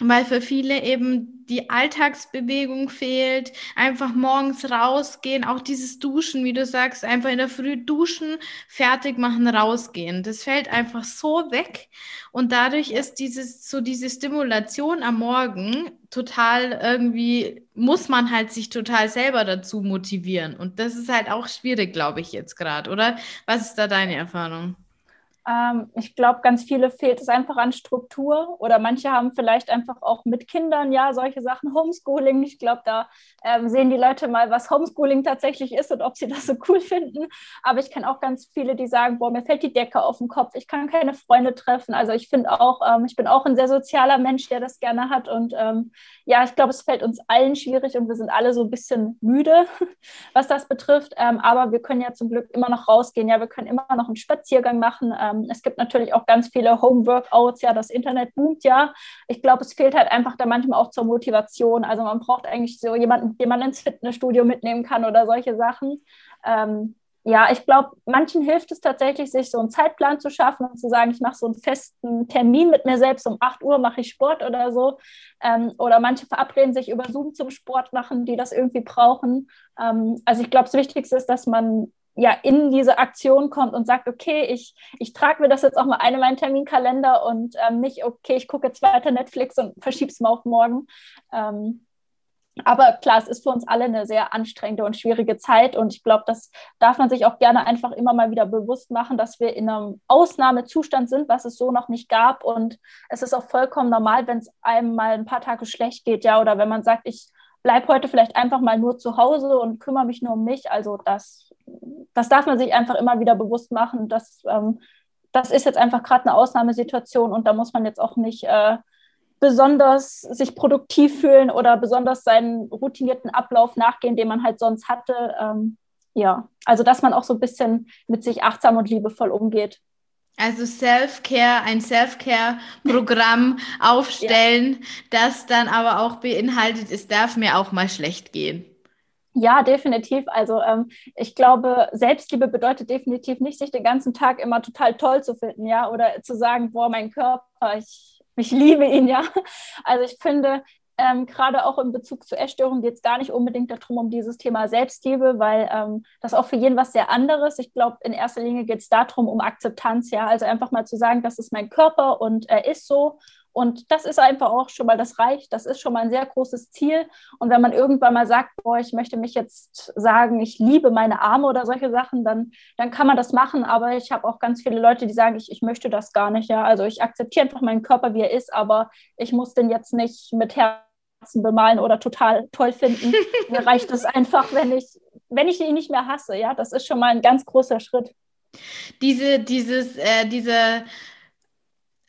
weil für viele eben die Alltagsbewegung fehlt, einfach morgens rausgehen, auch dieses Duschen, wie du sagst, einfach in der Früh duschen, fertig machen, rausgehen. Das fällt einfach so weg und dadurch ist dieses so diese Stimulation am Morgen total irgendwie muss man halt sich total selber dazu motivieren und das ist halt auch schwierig, glaube ich jetzt gerade, oder? Was ist da deine Erfahrung? Ähm, ich glaube, ganz viele fehlt es einfach an Struktur oder manche haben vielleicht einfach auch mit Kindern, ja, solche Sachen, Homeschooling. Ich glaube, da ähm, sehen die Leute mal, was Homeschooling tatsächlich ist und ob sie das so cool finden. Aber ich kenne auch ganz viele, die sagen, boah, mir fällt die Decke auf den Kopf, ich kann keine Freunde treffen. Also ich finde auch, ähm, ich bin auch ein sehr sozialer Mensch, der das gerne hat. Und ähm, ja, ich glaube, es fällt uns allen schwierig und wir sind alle so ein bisschen müde, was das betrifft. Ähm, aber wir können ja zum Glück immer noch rausgehen. Ja, wir können immer noch einen Spaziergang machen ähm, es gibt natürlich auch ganz viele Home-Workouts, ja, das Internet boomt ja. Ich glaube, es fehlt halt einfach da manchmal auch zur Motivation. Also man braucht eigentlich so jemanden, den man ins Fitnessstudio mitnehmen kann oder solche Sachen. Ähm, ja, ich glaube, manchen hilft es tatsächlich, sich so einen Zeitplan zu schaffen und zu sagen, ich mache so einen festen Termin mit mir selbst, um 8 Uhr mache ich Sport oder so. Ähm, oder manche verabreden sich über Zoom zum Sport machen, die das irgendwie brauchen. Ähm, also ich glaube, das Wichtigste ist, dass man ja in diese Aktion kommt und sagt, okay, ich, ich trage mir das jetzt auch mal ein in meinen Terminkalender und ähm, nicht, okay, ich gucke jetzt weiter Netflix und verschiebe es mal auf morgen. Ähm, aber klar, es ist für uns alle eine sehr anstrengende und schwierige Zeit und ich glaube, das darf man sich auch gerne einfach immer mal wieder bewusst machen, dass wir in einem Ausnahmezustand sind, was es so noch nicht gab und es ist auch vollkommen normal, wenn es einem mal ein paar Tage schlecht geht, ja, oder wenn man sagt, ich bleibe heute vielleicht einfach mal nur zu Hause und kümmere mich nur um mich. Also das das darf man sich einfach immer wieder bewusst machen. Dass, ähm, das ist jetzt einfach gerade eine Ausnahmesituation und da muss man jetzt auch nicht äh, besonders sich produktiv fühlen oder besonders seinen routinierten Ablauf nachgehen, den man halt sonst hatte. Ähm, ja, also dass man auch so ein bisschen mit sich achtsam und liebevoll umgeht. Also Self-Care, ein Self-Care-Programm aufstellen, ja. das dann aber auch beinhaltet, es darf mir auch mal schlecht gehen. Ja, definitiv. Also ähm, ich glaube, Selbstliebe bedeutet definitiv nicht, sich den ganzen Tag immer total toll zu finden, ja, oder zu sagen, boah, mein Körper, ich, ich liebe ihn, ja. Also ich finde, ähm, gerade auch in Bezug zu Essstörungen geht es gar nicht unbedingt darum, um dieses Thema Selbstliebe, weil ähm, das auch für jeden was sehr anderes. Ich glaube, in erster Linie geht es darum, um Akzeptanz, ja. Also einfach mal zu sagen, das ist mein Körper und er ist so und das ist einfach auch schon mal, das reicht, das ist schon mal ein sehr großes Ziel. Und wenn man irgendwann mal sagt, boah, ich möchte mich jetzt sagen, ich liebe meine Arme oder solche Sachen, dann, dann kann man das machen. Aber ich habe auch ganz viele Leute, die sagen, ich, ich möchte das gar nicht. Ja? Also ich akzeptiere einfach meinen Körper, wie er ist, aber ich muss den jetzt nicht mit Herz bemalen oder total toll finden. Mir reicht es einfach, wenn ich, wenn ich ihn nicht mehr hasse. Ja, das ist schon mal ein ganz großer Schritt. Diese, dieses, äh, dieser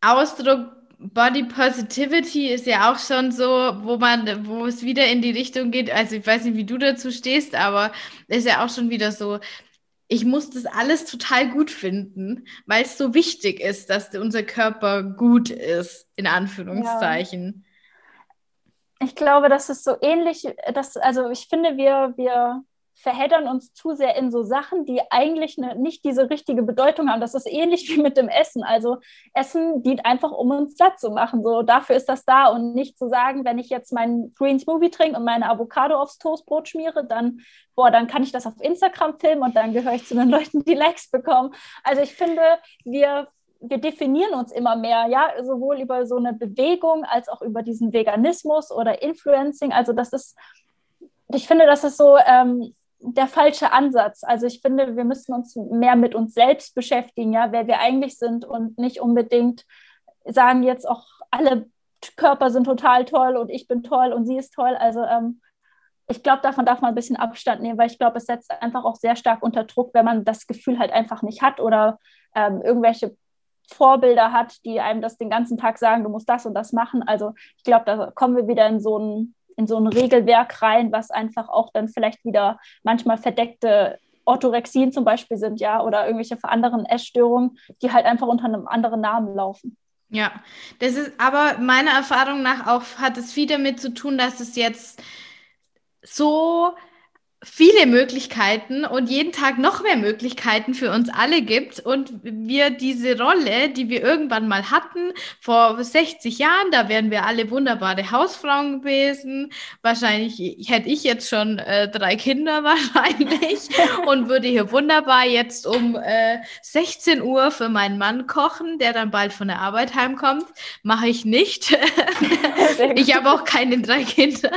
Ausdruck Body Positivity ist ja auch schon so, wo man, wo es wieder in die Richtung geht. Also ich weiß nicht, wie du dazu stehst, aber ist ja auch schon wieder so. Ich muss das alles total gut finden, weil es so wichtig ist, dass unser Körper gut ist, in Anführungszeichen. Ja. Ich glaube, das ist so ähnlich, dass, also ich finde, wir, wir verheddern uns zu sehr in so Sachen, die eigentlich ne, nicht diese richtige Bedeutung haben. Das ist ähnlich wie mit dem Essen. Also Essen dient einfach, um uns satt zu machen. So dafür ist das da und nicht zu sagen, wenn ich jetzt meinen Green Smoothie trinke und meine Avocado aufs Toastbrot schmiere, dann boah, dann kann ich das auf Instagram filmen und dann gehöre ich zu den Leuten, die Likes bekommen. Also ich finde, wir wir definieren uns immer mehr, ja, sowohl über so eine Bewegung als auch über diesen Veganismus oder Influencing. Also das ist, ich finde, das ist so, ähm, der falsche Ansatz. Also ich finde, wir müssen uns mehr mit uns selbst beschäftigen, ja, wer wir eigentlich sind und nicht unbedingt sagen jetzt auch alle Körper sind total toll und ich bin toll und sie ist toll. Also ähm, ich glaube, davon darf man ein bisschen Abstand nehmen, weil ich glaube, es setzt einfach auch sehr stark unter Druck, wenn man das Gefühl halt einfach nicht hat oder ähm, irgendwelche Vorbilder hat, die einem das den ganzen Tag sagen, du musst das und das machen. Also ich glaube, da kommen wir wieder in so ein in so ein Regelwerk rein, was einfach auch dann vielleicht wieder manchmal verdeckte Orthorexien zum Beispiel sind, ja, oder irgendwelche anderen Essstörungen, die halt einfach unter einem anderen Namen laufen. Ja, das ist aber meiner Erfahrung nach auch, hat es viel damit zu tun, dass es jetzt so viele Möglichkeiten und jeden Tag noch mehr Möglichkeiten für uns alle gibt und wir diese Rolle, die wir irgendwann mal hatten, vor 60 Jahren, da wären wir alle wunderbare Hausfrauen gewesen. Wahrscheinlich hätte ich jetzt schon äh, drei Kinder wahrscheinlich und würde hier wunderbar jetzt um äh, 16 Uhr für meinen Mann kochen, der dann bald von der Arbeit heimkommt. Mache ich nicht. ich habe auch keine drei Kinder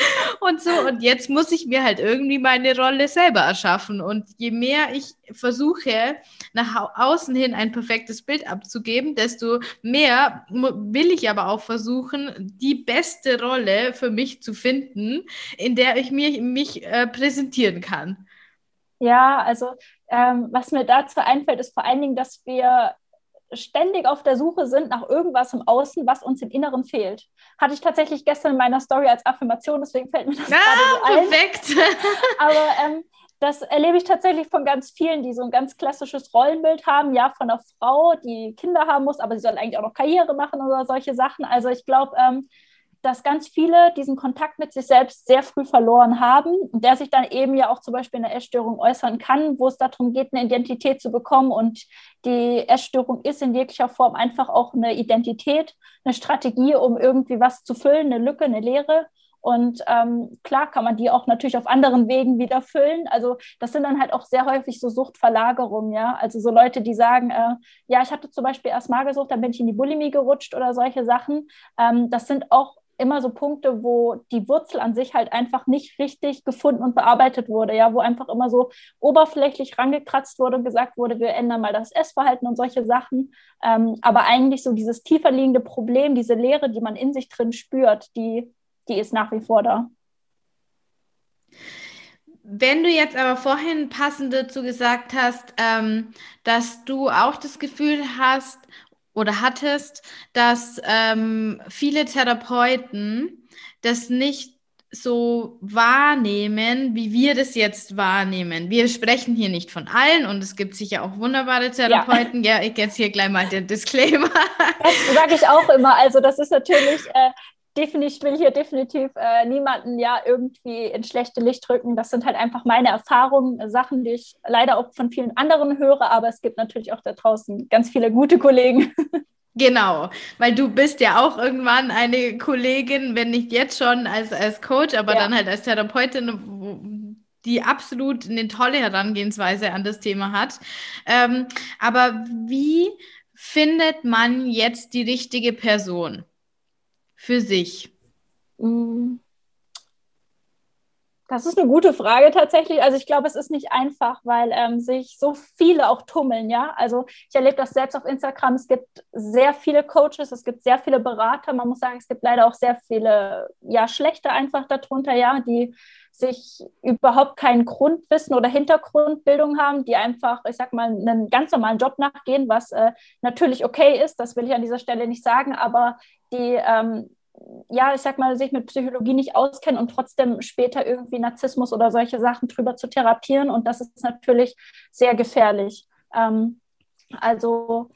und so. Und jetzt muss ich mir halt irgendwie meine Rolle selber erschaffen. Und je mehr ich versuche, nach außen hin ein perfektes Bild abzugeben, desto mehr will ich aber auch versuchen, die beste Rolle für mich zu finden, in der ich mir, mich äh, präsentieren kann. Ja, also ähm, was mir dazu einfällt, ist vor allen Dingen, dass wir ständig auf der Suche sind nach irgendwas im Außen, was uns im Inneren fehlt. Hatte ich tatsächlich gestern in meiner Story als Affirmation, deswegen fällt mir das ah, gerade so perfekt. ein. Aber ähm, das erlebe ich tatsächlich von ganz vielen, die so ein ganz klassisches Rollenbild haben, ja, von einer Frau, die Kinder haben muss, aber sie soll eigentlich auch noch Karriere machen oder solche Sachen. Also ich glaube, ähm, dass ganz viele diesen Kontakt mit sich selbst sehr früh verloren haben der sich dann eben ja auch zum Beispiel in der Essstörung äußern kann, wo es darum geht, eine Identität zu bekommen. Und die Essstörung ist in jeglicher Form einfach auch eine Identität, eine Strategie, um irgendwie was zu füllen, eine Lücke, eine Leere. Und ähm, klar kann man die auch natürlich auf anderen Wegen wieder füllen. Also das sind dann halt auch sehr häufig so Suchtverlagerungen, ja. Also so Leute, die sagen, äh, ja, ich hatte zum Beispiel erst Magersucht, dann bin ich in die Bulimie gerutscht oder solche Sachen. Ähm, das sind auch immer so Punkte, wo die Wurzel an sich halt einfach nicht richtig gefunden und bearbeitet wurde, ja, wo einfach immer so oberflächlich rangekratzt wurde und gesagt wurde, wir ändern mal das Essverhalten und solche Sachen. Ähm, aber eigentlich so dieses tiefer liegende Problem, diese Leere, die man in sich drin spürt, die, die ist nach wie vor da. Wenn du jetzt aber vorhin passend dazu gesagt hast, ähm, dass du auch das Gefühl hast oder hattest, dass ähm, viele Therapeuten das nicht so wahrnehmen, wie wir das jetzt wahrnehmen. Wir sprechen hier nicht von allen und es gibt sicher auch wunderbare Therapeuten. Ja, ja ich jetzt hier gleich mal den Disclaimer. Das sage ich auch immer. Also das ist natürlich äh, definitiv, will hier definitiv äh, niemanden ja irgendwie in schlechte Licht drücken. Das sind halt einfach meine Erfahrungen, Sachen, die ich leider auch von vielen anderen höre, aber es gibt natürlich auch da draußen ganz viele gute Kollegen. Genau, weil du bist ja auch irgendwann eine Kollegin, wenn nicht jetzt schon als, als Coach, aber ja. dann halt als Therapeutin, die absolut eine tolle Herangehensweise an das Thema hat. Ähm, aber wie findet man jetzt die richtige Person? Für sich? Mm. Das ist eine gute Frage tatsächlich. Also ich glaube, es ist nicht einfach, weil ähm, sich so viele auch tummeln, ja. Also ich erlebe das selbst auf Instagram. Es gibt sehr viele Coaches, es gibt sehr viele Berater. Man muss sagen, es gibt leider auch sehr viele, ja, schlechte einfach darunter, ja, die sich überhaupt kein Grundwissen oder Hintergrundbildung haben, die einfach, ich sag mal, einen ganz normalen Job nachgehen, was äh, natürlich okay ist, das will ich an dieser Stelle nicht sagen, aber die ähm, ja, ich sag mal, sich mit Psychologie nicht auskennen und trotzdem später irgendwie Narzissmus oder solche Sachen drüber zu therapieren. Und das ist natürlich sehr gefährlich. Ähm, also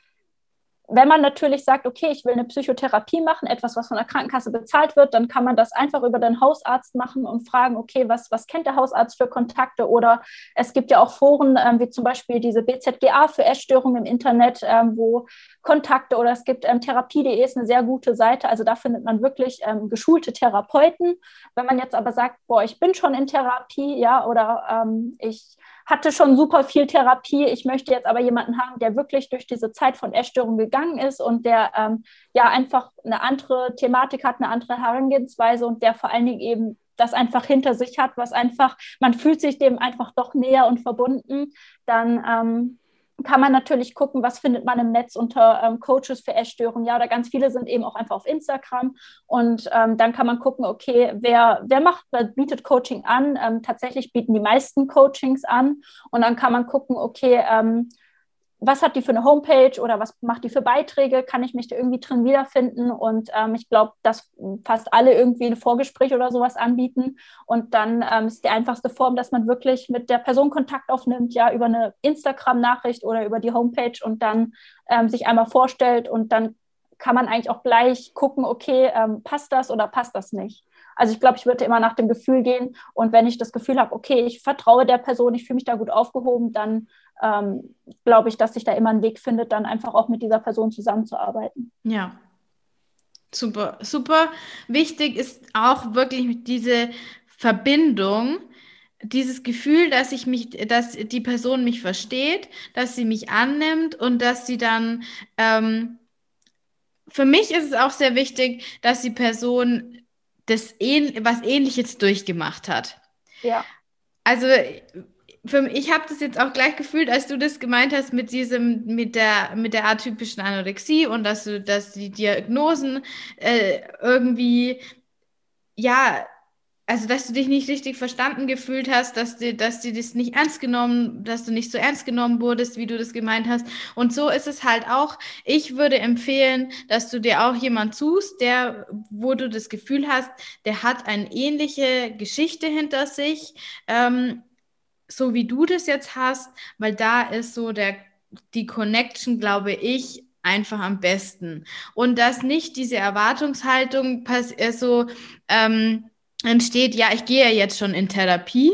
wenn man natürlich sagt, okay, ich will eine Psychotherapie machen, etwas, was von der Krankenkasse bezahlt wird, dann kann man das einfach über den Hausarzt machen und fragen, okay, was, was kennt der Hausarzt für Kontakte? Oder es gibt ja auch Foren, ähm, wie zum Beispiel diese BZGA für Essstörungen im Internet, ähm, wo Kontakte oder es gibt ähm, Therapie.de ist eine sehr gute Seite. Also da findet man wirklich ähm, geschulte Therapeuten. Wenn man jetzt aber sagt, boah, ich bin schon in Therapie, ja, oder ähm, ich hatte schon super viel Therapie. Ich möchte jetzt aber jemanden haben, der wirklich durch diese Zeit von Essstörung gegangen ist und der ähm, ja einfach eine andere Thematik hat, eine andere Herangehensweise und der vor allen Dingen eben das einfach hinter sich hat, was einfach, man fühlt sich dem einfach doch näher und verbunden, dann ähm, kann man natürlich gucken, was findet man im Netz unter ähm, Coaches für Essstörungen. Ja, oder ganz viele sind eben auch einfach auf Instagram. Und ähm, dann kann man gucken, okay, wer, wer macht, wer bietet Coaching an? Ähm, tatsächlich bieten die meisten Coachings an. Und dann kann man gucken, okay, ähm, was hat die für eine Homepage oder was macht die für Beiträge? Kann ich mich da irgendwie drin wiederfinden? Und ähm, ich glaube, dass fast alle irgendwie ein Vorgespräch oder sowas anbieten. Und dann ähm, ist die einfachste Form, dass man wirklich mit der Person Kontakt aufnimmt, ja, über eine Instagram-Nachricht oder über die Homepage und dann ähm, sich einmal vorstellt und dann kann man eigentlich auch gleich gucken, okay, ähm, passt das oder passt das nicht? Also ich glaube, ich würde immer nach dem Gefühl gehen und wenn ich das Gefühl habe, okay, ich vertraue der Person, ich fühle mich da gut aufgehoben, dann ähm, glaube ich, dass sich da immer ein Weg findet, dann einfach auch mit dieser Person zusammenzuarbeiten. Ja. Super, super. Wichtig ist auch wirklich diese Verbindung, dieses Gefühl, dass ich mich, dass die Person mich versteht, dass sie mich annimmt und dass sie dann ähm, für mich ist es auch sehr wichtig, dass die Person das was Ähnliches durchgemacht hat. Ja. Also für, ich habe das jetzt auch gleich gefühlt, als du das gemeint hast mit diesem, mit der, mit der atypischen Anorexie und dass du, dass die Diagnosen äh, irgendwie, ja, also dass du dich nicht richtig verstanden gefühlt hast, dass dir, dass dir das nicht ernst genommen, dass du nicht so ernst genommen wurdest, wie du das gemeint hast. Und so ist es halt auch. Ich würde empfehlen, dass du dir auch jemand suchst, der, wo du das Gefühl hast, der hat eine ähnliche Geschichte hinter sich. Ähm, so wie du das jetzt hast, weil da ist so der, die Connection, glaube ich, einfach am besten. Und dass nicht diese Erwartungshaltung äh, so ähm, entsteht, ja, ich gehe ja jetzt schon in Therapie.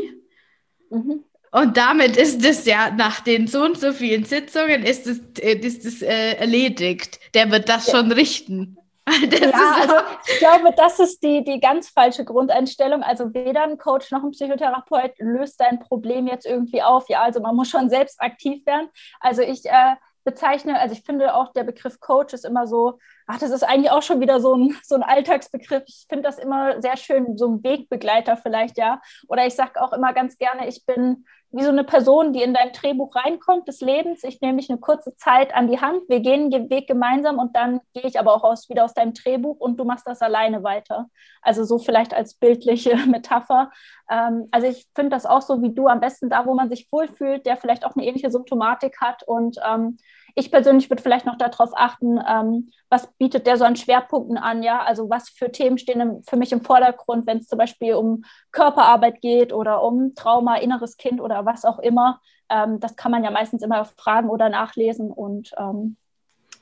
Mhm. Und damit ist es ja nach den so und so vielen Sitzungen ist es, äh, ist es äh, erledigt. Der wird das ja. schon richten. ja, also ich glaube, das ist die, die ganz falsche Grundeinstellung. Also weder ein Coach noch ein Psychotherapeut löst dein Problem jetzt irgendwie auf. Ja, also man muss schon selbst aktiv werden. Also ich äh, bezeichne, also ich finde auch der Begriff Coach ist immer so, ach, das ist eigentlich auch schon wieder so ein, so ein Alltagsbegriff. Ich finde das immer sehr schön, so ein Wegbegleiter vielleicht, ja. Oder ich sage auch immer ganz gerne, ich bin wie so eine Person, die in dein Drehbuch reinkommt des Lebens. Ich nehme mich eine kurze Zeit an die Hand, wir gehen den Weg gemeinsam und dann gehe ich aber auch aus, wieder aus deinem Drehbuch und du machst das alleine weiter. Also so vielleicht als bildliche Metapher. Ähm, also ich finde das auch so wie du, am besten da, wo man sich wohlfühlt, der vielleicht auch eine ähnliche Symptomatik hat und ähm, ich persönlich würde vielleicht noch darauf achten, ähm, was bietet der so an Schwerpunkten an, ja, also was für Themen stehen im, für mich im Vordergrund, wenn es zum Beispiel um Körperarbeit geht oder um Trauma, inneres Kind oder was auch immer. Ähm, das kann man ja meistens immer fragen oder nachlesen und ähm,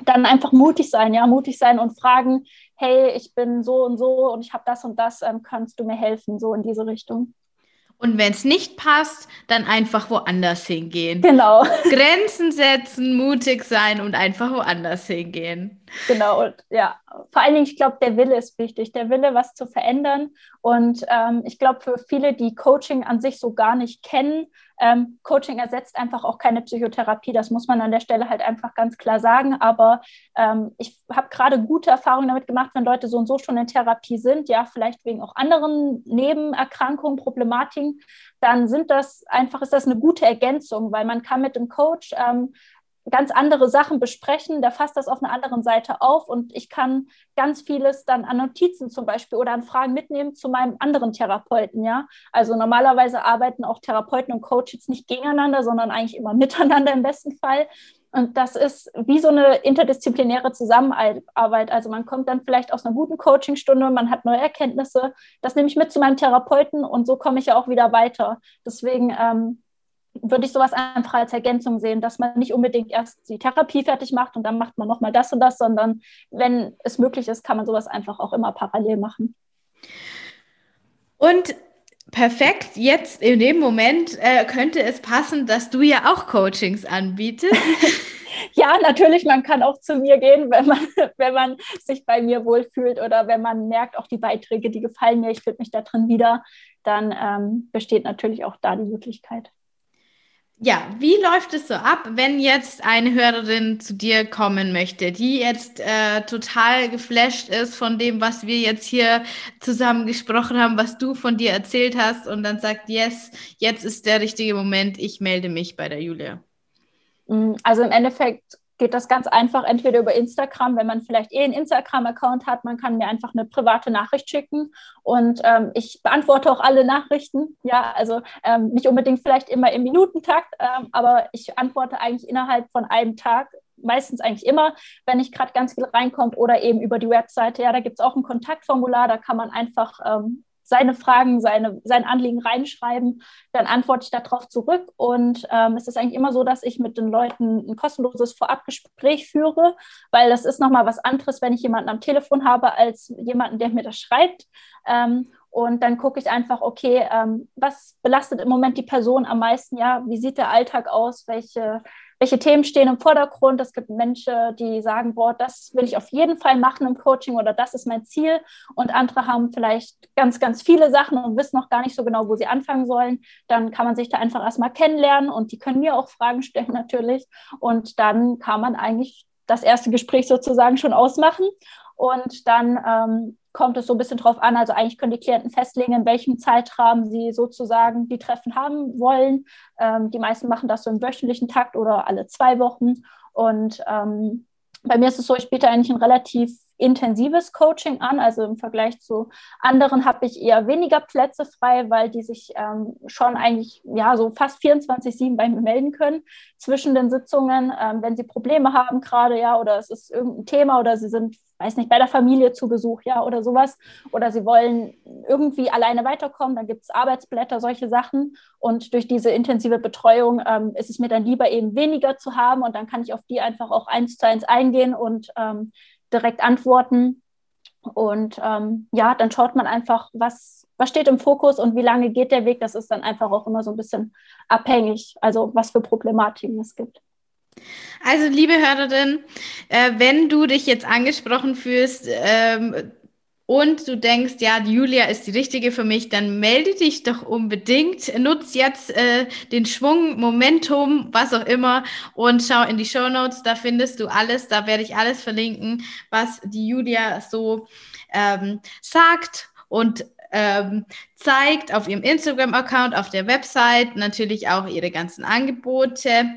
dann einfach mutig sein, ja, mutig sein und fragen, hey, ich bin so und so und ich habe das und das, ähm, kannst du mir helfen, so in diese Richtung. Und wenn es nicht passt, dann einfach woanders hingehen. Genau. Grenzen setzen, mutig sein und einfach woanders hingehen. Genau, und ja, vor allen Dingen, ich glaube, der Wille ist wichtig, der Wille, was zu verändern. Und ähm, ich glaube, für viele, die Coaching an sich so gar nicht kennen, ähm, Coaching ersetzt einfach auch keine Psychotherapie. Das muss man an der Stelle halt einfach ganz klar sagen. Aber ähm, ich habe gerade gute Erfahrungen damit gemacht, wenn Leute so und so schon in Therapie sind, ja, vielleicht wegen auch anderen Nebenerkrankungen, Problematiken, dann sind das einfach, ist das eine gute Ergänzung, weil man kann mit dem Coach ähm, ganz andere Sachen besprechen, der fasst das auf einer anderen Seite auf und ich kann ganz vieles dann an Notizen zum Beispiel oder an Fragen mitnehmen zu meinem anderen Therapeuten, ja. Also normalerweise arbeiten auch Therapeuten und Coaches nicht gegeneinander, sondern eigentlich immer miteinander im besten Fall. Und das ist wie so eine interdisziplinäre Zusammenarbeit. Also man kommt dann vielleicht aus einer guten Coachingstunde, man hat neue Erkenntnisse. Das nehme ich mit zu meinem Therapeuten und so komme ich ja auch wieder weiter. Deswegen ähm, würde ich sowas einfach als Ergänzung sehen, dass man nicht unbedingt erst die Therapie fertig macht und dann macht man nochmal das und das, sondern wenn es möglich ist, kann man sowas einfach auch immer parallel machen. Und perfekt, jetzt in dem Moment äh, könnte es passen, dass du ja auch Coachings anbietest. ja, natürlich, man kann auch zu mir gehen, wenn man, wenn man sich bei mir wohlfühlt oder wenn man merkt, auch die Beiträge, die gefallen mir, ich finde mich da drin wieder, dann ähm, besteht natürlich auch da die Möglichkeit. Ja, wie läuft es so ab, wenn jetzt eine Hörerin zu dir kommen möchte, die jetzt äh, total geflasht ist von dem, was wir jetzt hier zusammen gesprochen haben, was du von dir erzählt hast und dann sagt, yes, jetzt ist der richtige Moment, ich melde mich bei der Julia? Mm, also im Endeffekt geht das ganz einfach, entweder über Instagram, wenn man vielleicht eh einen Instagram-Account hat, man kann mir einfach eine private Nachricht schicken und ähm, ich beantworte auch alle Nachrichten. Ja, also ähm, nicht unbedingt vielleicht immer im Minutentakt, ähm, aber ich antworte eigentlich innerhalb von einem Tag meistens eigentlich immer, wenn nicht gerade ganz viel reinkommt oder eben über die Webseite. Ja, da gibt es auch ein Kontaktformular, da kann man einfach ähm, seine Fragen, seine, sein Anliegen reinschreiben, dann antworte ich darauf zurück. Und ähm, es ist eigentlich immer so, dass ich mit den Leuten ein kostenloses Vorabgespräch führe, weil das ist nochmal was anderes, wenn ich jemanden am Telefon habe, als jemanden, der mir das schreibt. Ähm, und dann gucke ich einfach, okay, ähm, was belastet im Moment die Person am meisten? Ja, wie sieht der Alltag aus? Welche welche Themen stehen im Vordergrund. Es gibt Menschen, die sagen, boah, das will ich auf jeden Fall machen im Coaching oder das ist mein Ziel. Und andere haben vielleicht ganz, ganz viele Sachen und wissen noch gar nicht so genau, wo sie anfangen sollen. Dann kann man sich da einfach erstmal kennenlernen und die können mir auch Fragen stellen natürlich. Und dann kann man eigentlich das erste Gespräch sozusagen schon ausmachen. Und dann ähm, kommt es so ein bisschen drauf an. Also eigentlich können die Klienten festlegen, in welchem Zeitrahmen sie sozusagen die Treffen haben wollen. Ähm, die meisten machen das so im wöchentlichen Takt oder alle zwei Wochen. Und ähm, bei mir ist es so, ich biete eigentlich ein relativ intensives Coaching an. Also im Vergleich zu anderen habe ich eher weniger Plätze frei, weil die sich ähm, schon eigentlich ja so fast 24-7 bei mir melden können zwischen den Sitzungen, ähm, wenn sie Probleme haben gerade, ja, oder es ist irgendein Thema oder sie sind weiß nicht, bei der Familie zu Besuch, ja, oder sowas. Oder sie wollen irgendwie alleine weiterkommen, dann gibt es Arbeitsblätter, solche Sachen. Und durch diese intensive Betreuung ähm, ist es mir dann lieber eben weniger zu haben und dann kann ich auf die einfach auch eins zu eins eingehen und ähm, direkt antworten. Und ähm, ja, dann schaut man einfach, was, was steht im Fokus und wie lange geht der Weg. Das ist dann einfach auch immer so ein bisschen abhängig, also was für Problematiken es gibt. Also, liebe Hörerin, äh, wenn du dich jetzt angesprochen fühlst ähm, und du denkst, ja, die Julia ist die richtige für mich, dann melde dich doch unbedingt. Nutz jetzt äh, den Schwung, Momentum, was auch immer und schau in die Show Notes. Da findest du alles. Da werde ich alles verlinken, was die Julia so ähm, sagt und ähm, zeigt auf ihrem Instagram-Account, auf der Website, natürlich auch ihre ganzen Angebote.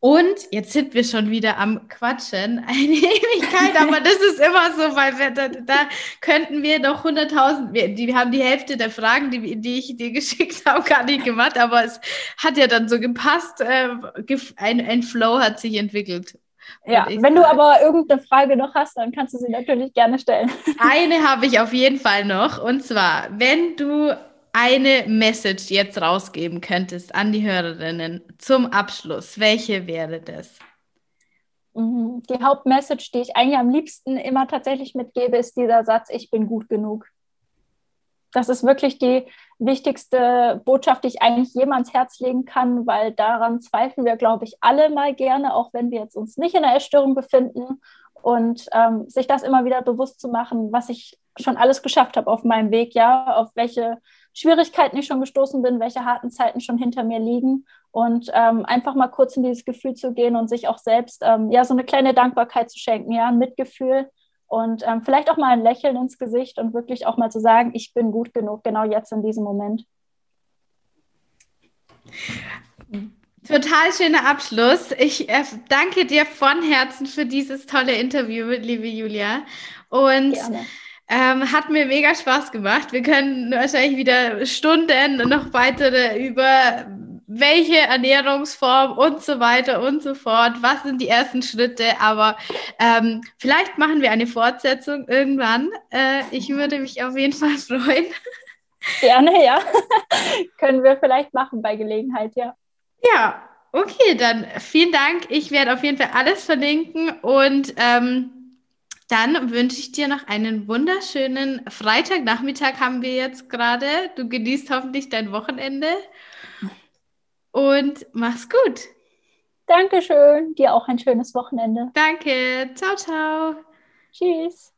Und jetzt sind wir schon wieder am Quatschen. Eine Ewigkeit, aber das ist immer so, weil wir, da, da könnten wir doch 100.000, wir, die haben die Hälfte der Fragen, die, die ich dir geschickt habe, gar nicht gemacht, aber es hat ja dann so gepasst. Äh, ein, ein Flow hat sich entwickelt. Ja, wenn du aber irgendeine Frage noch hast, dann kannst du sie natürlich gerne stellen. Eine habe ich auf jeden Fall noch. Und zwar, wenn du eine Message jetzt rausgeben könntest an die Hörerinnen zum Abschluss, welche wäre das? Mhm. Die Hauptmessage, die ich eigentlich am liebsten immer tatsächlich mitgebe, ist dieser Satz, ich bin gut genug. Das ist wirklich die wichtigste Botschaft, die ich eigentlich jemals Herz legen kann, weil daran zweifeln wir, glaube ich, alle mal gerne, auch wenn wir jetzt uns nicht in der Essstörung befinden und ähm, sich das immer wieder bewusst zu machen, was ich schon alles geschafft habe auf meinem Weg, ja, auf welche Schwierigkeiten ich schon gestoßen bin, welche harten Zeiten schon hinter mir liegen und ähm, einfach mal kurz in dieses Gefühl zu gehen und sich auch selbst ähm, ja so eine kleine Dankbarkeit zu schenken, ja, ein Mitgefühl und ähm, vielleicht auch mal ein Lächeln ins Gesicht und wirklich auch mal zu sagen, ich bin gut genug, genau jetzt in diesem Moment. Total schöner Abschluss. Ich äh, danke dir von Herzen für dieses tolle Interview, liebe Julia. Und ähm, hat mir mega Spaß gemacht. Wir können wahrscheinlich wieder Stunden noch weitere über welche Ernährungsform und so weiter und so fort. Was sind die ersten Schritte? Aber ähm, vielleicht machen wir eine Fortsetzung irgendwann. Äh, ich würde mich auf jeden Fall freuen. Gerne, ja. Können wir vielleicht machen bei Gelegenheit, ja. Ja, okay, dann vielen Dank. Ich werde auf jeden Fall alles verlinken und ähm, dann wünsche ich dir noch einen wunderschönen Freitagnachmittag haben wir jetzt gerade. Du genießt hoffentlich dein Wochenende und mach's gut. Dankeschön. Dir auch ein schönes Wochenende. Danke. Ciao, ciao. Tschüss.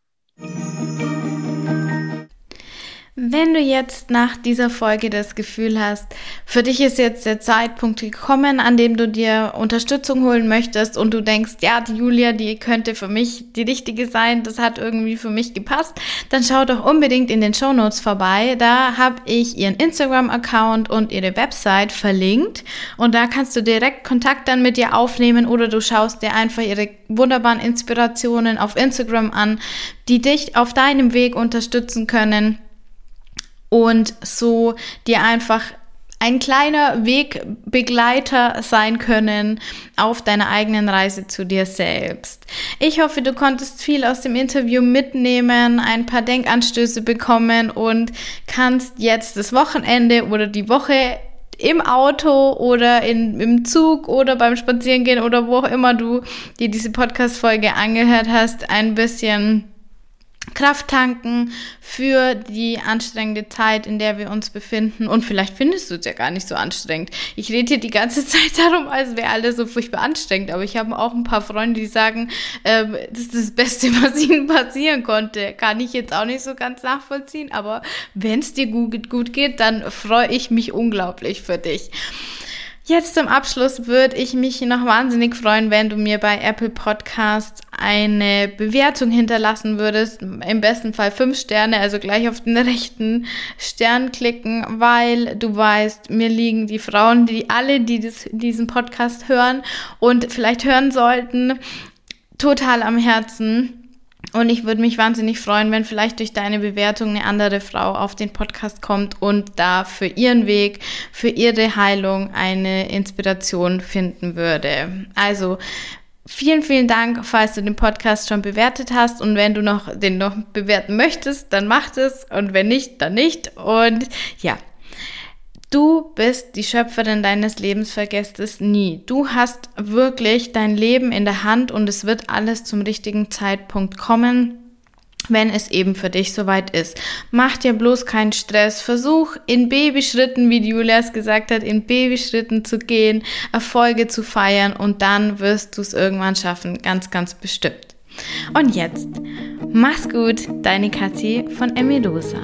Wenn du jetzt nach dieser Folge das Gefühl hast, für dich ist jetzt der Zeitpunkt gekommen, an dem du dir Unterstützung holen möchtest und du denkst, ja, die Julia, die könnte für mich die richtige sein, das hat irgendwie für mich gepasst, dann schau doch unbedingt in den Show Notes vorbei. Da habe ich ihren Instagram-Account und ihre Website verlinkt und da kannst du direkt Kontakt dann mit ihr aufnehmen oder du schaust dir einfach ihre wunderbaren Inspirationen auf Instagram an, die dich auf deinem Weg unterstützen können und so dir einfach ein kleiner Wegbegleiter sein können auf deiner eigenen Reise zu dir selbst. Ich hoffe, du konntest viel aus dem Interview mitnehmen, ein paar Denkanstöße bekommen und kannst jetzt das Wochenende oder die Woche im Auto oder in, im Zug oder beim Spazierengehen oder wo auch immer du dir diese Podcast-Folge angehört hast, ein bisschen Kraft tanken für die anstrengende Zeit, in der wir uns befinden. Und vielleicht findest du es ja gar nicht so anstrengend. Ich rede hier die ganze Zeit darum, als wäre alles so furchtbar anstrengend. Aber ich habe auch ein paar Freunde, die sagen, äh, das ist das Beste, was ihnen passieren konnte. Kann ich jetzt auch nicht so ganz nachvollziehen. Aber wenn es dir gut, gut geht, dann freue ich mich unglaublich für dich. Jetzt zum Abschluss würde ich mich noch wahnsinnig freuen, wenn du mir bei Apple Podcasts eine Bewertung hinterlassen würdest. Im besten Fall fünf Sterne, also gleich auf den rechten Stern klicken, weil du weißt, mir liegen die Frauen, die alle, die das, diesen Podcast hören und vielleicht hören sollten, total am Herzen. Und ich würde mich wahnsinnig freuen, wenn vielleicht durch deine Bewertung eine andere Frau auf den Podcast kommt und da für ihren Weg, für ihre Heilung eine Inspiration finden würde. Also, Vielen, vielen Dank, falls du den Podcast schon bewertet hast und wenn du noch den noch bewerten möchtest, dann mach es und wenn nicht, dann nicht. Und ja, Du bist die Schöpferin deines Lebens, vergesst es nie. Du hast wirklich dein Leben in der Hand und es wird alles zum richtigen Zeitpunkt kommen wenn es eben für dich soweit ist. Mach dir bloß keinen Stress. Versuch in Babyschritten, wie Julia es gesagt hat, in Babyschritten zu gehen, Erfolge zu feiern und dann wirst du es irgendwann schaffen. Ganz, ganz bestimmt. Und jetzt, mach's gut, deine Kathi von Emilosa.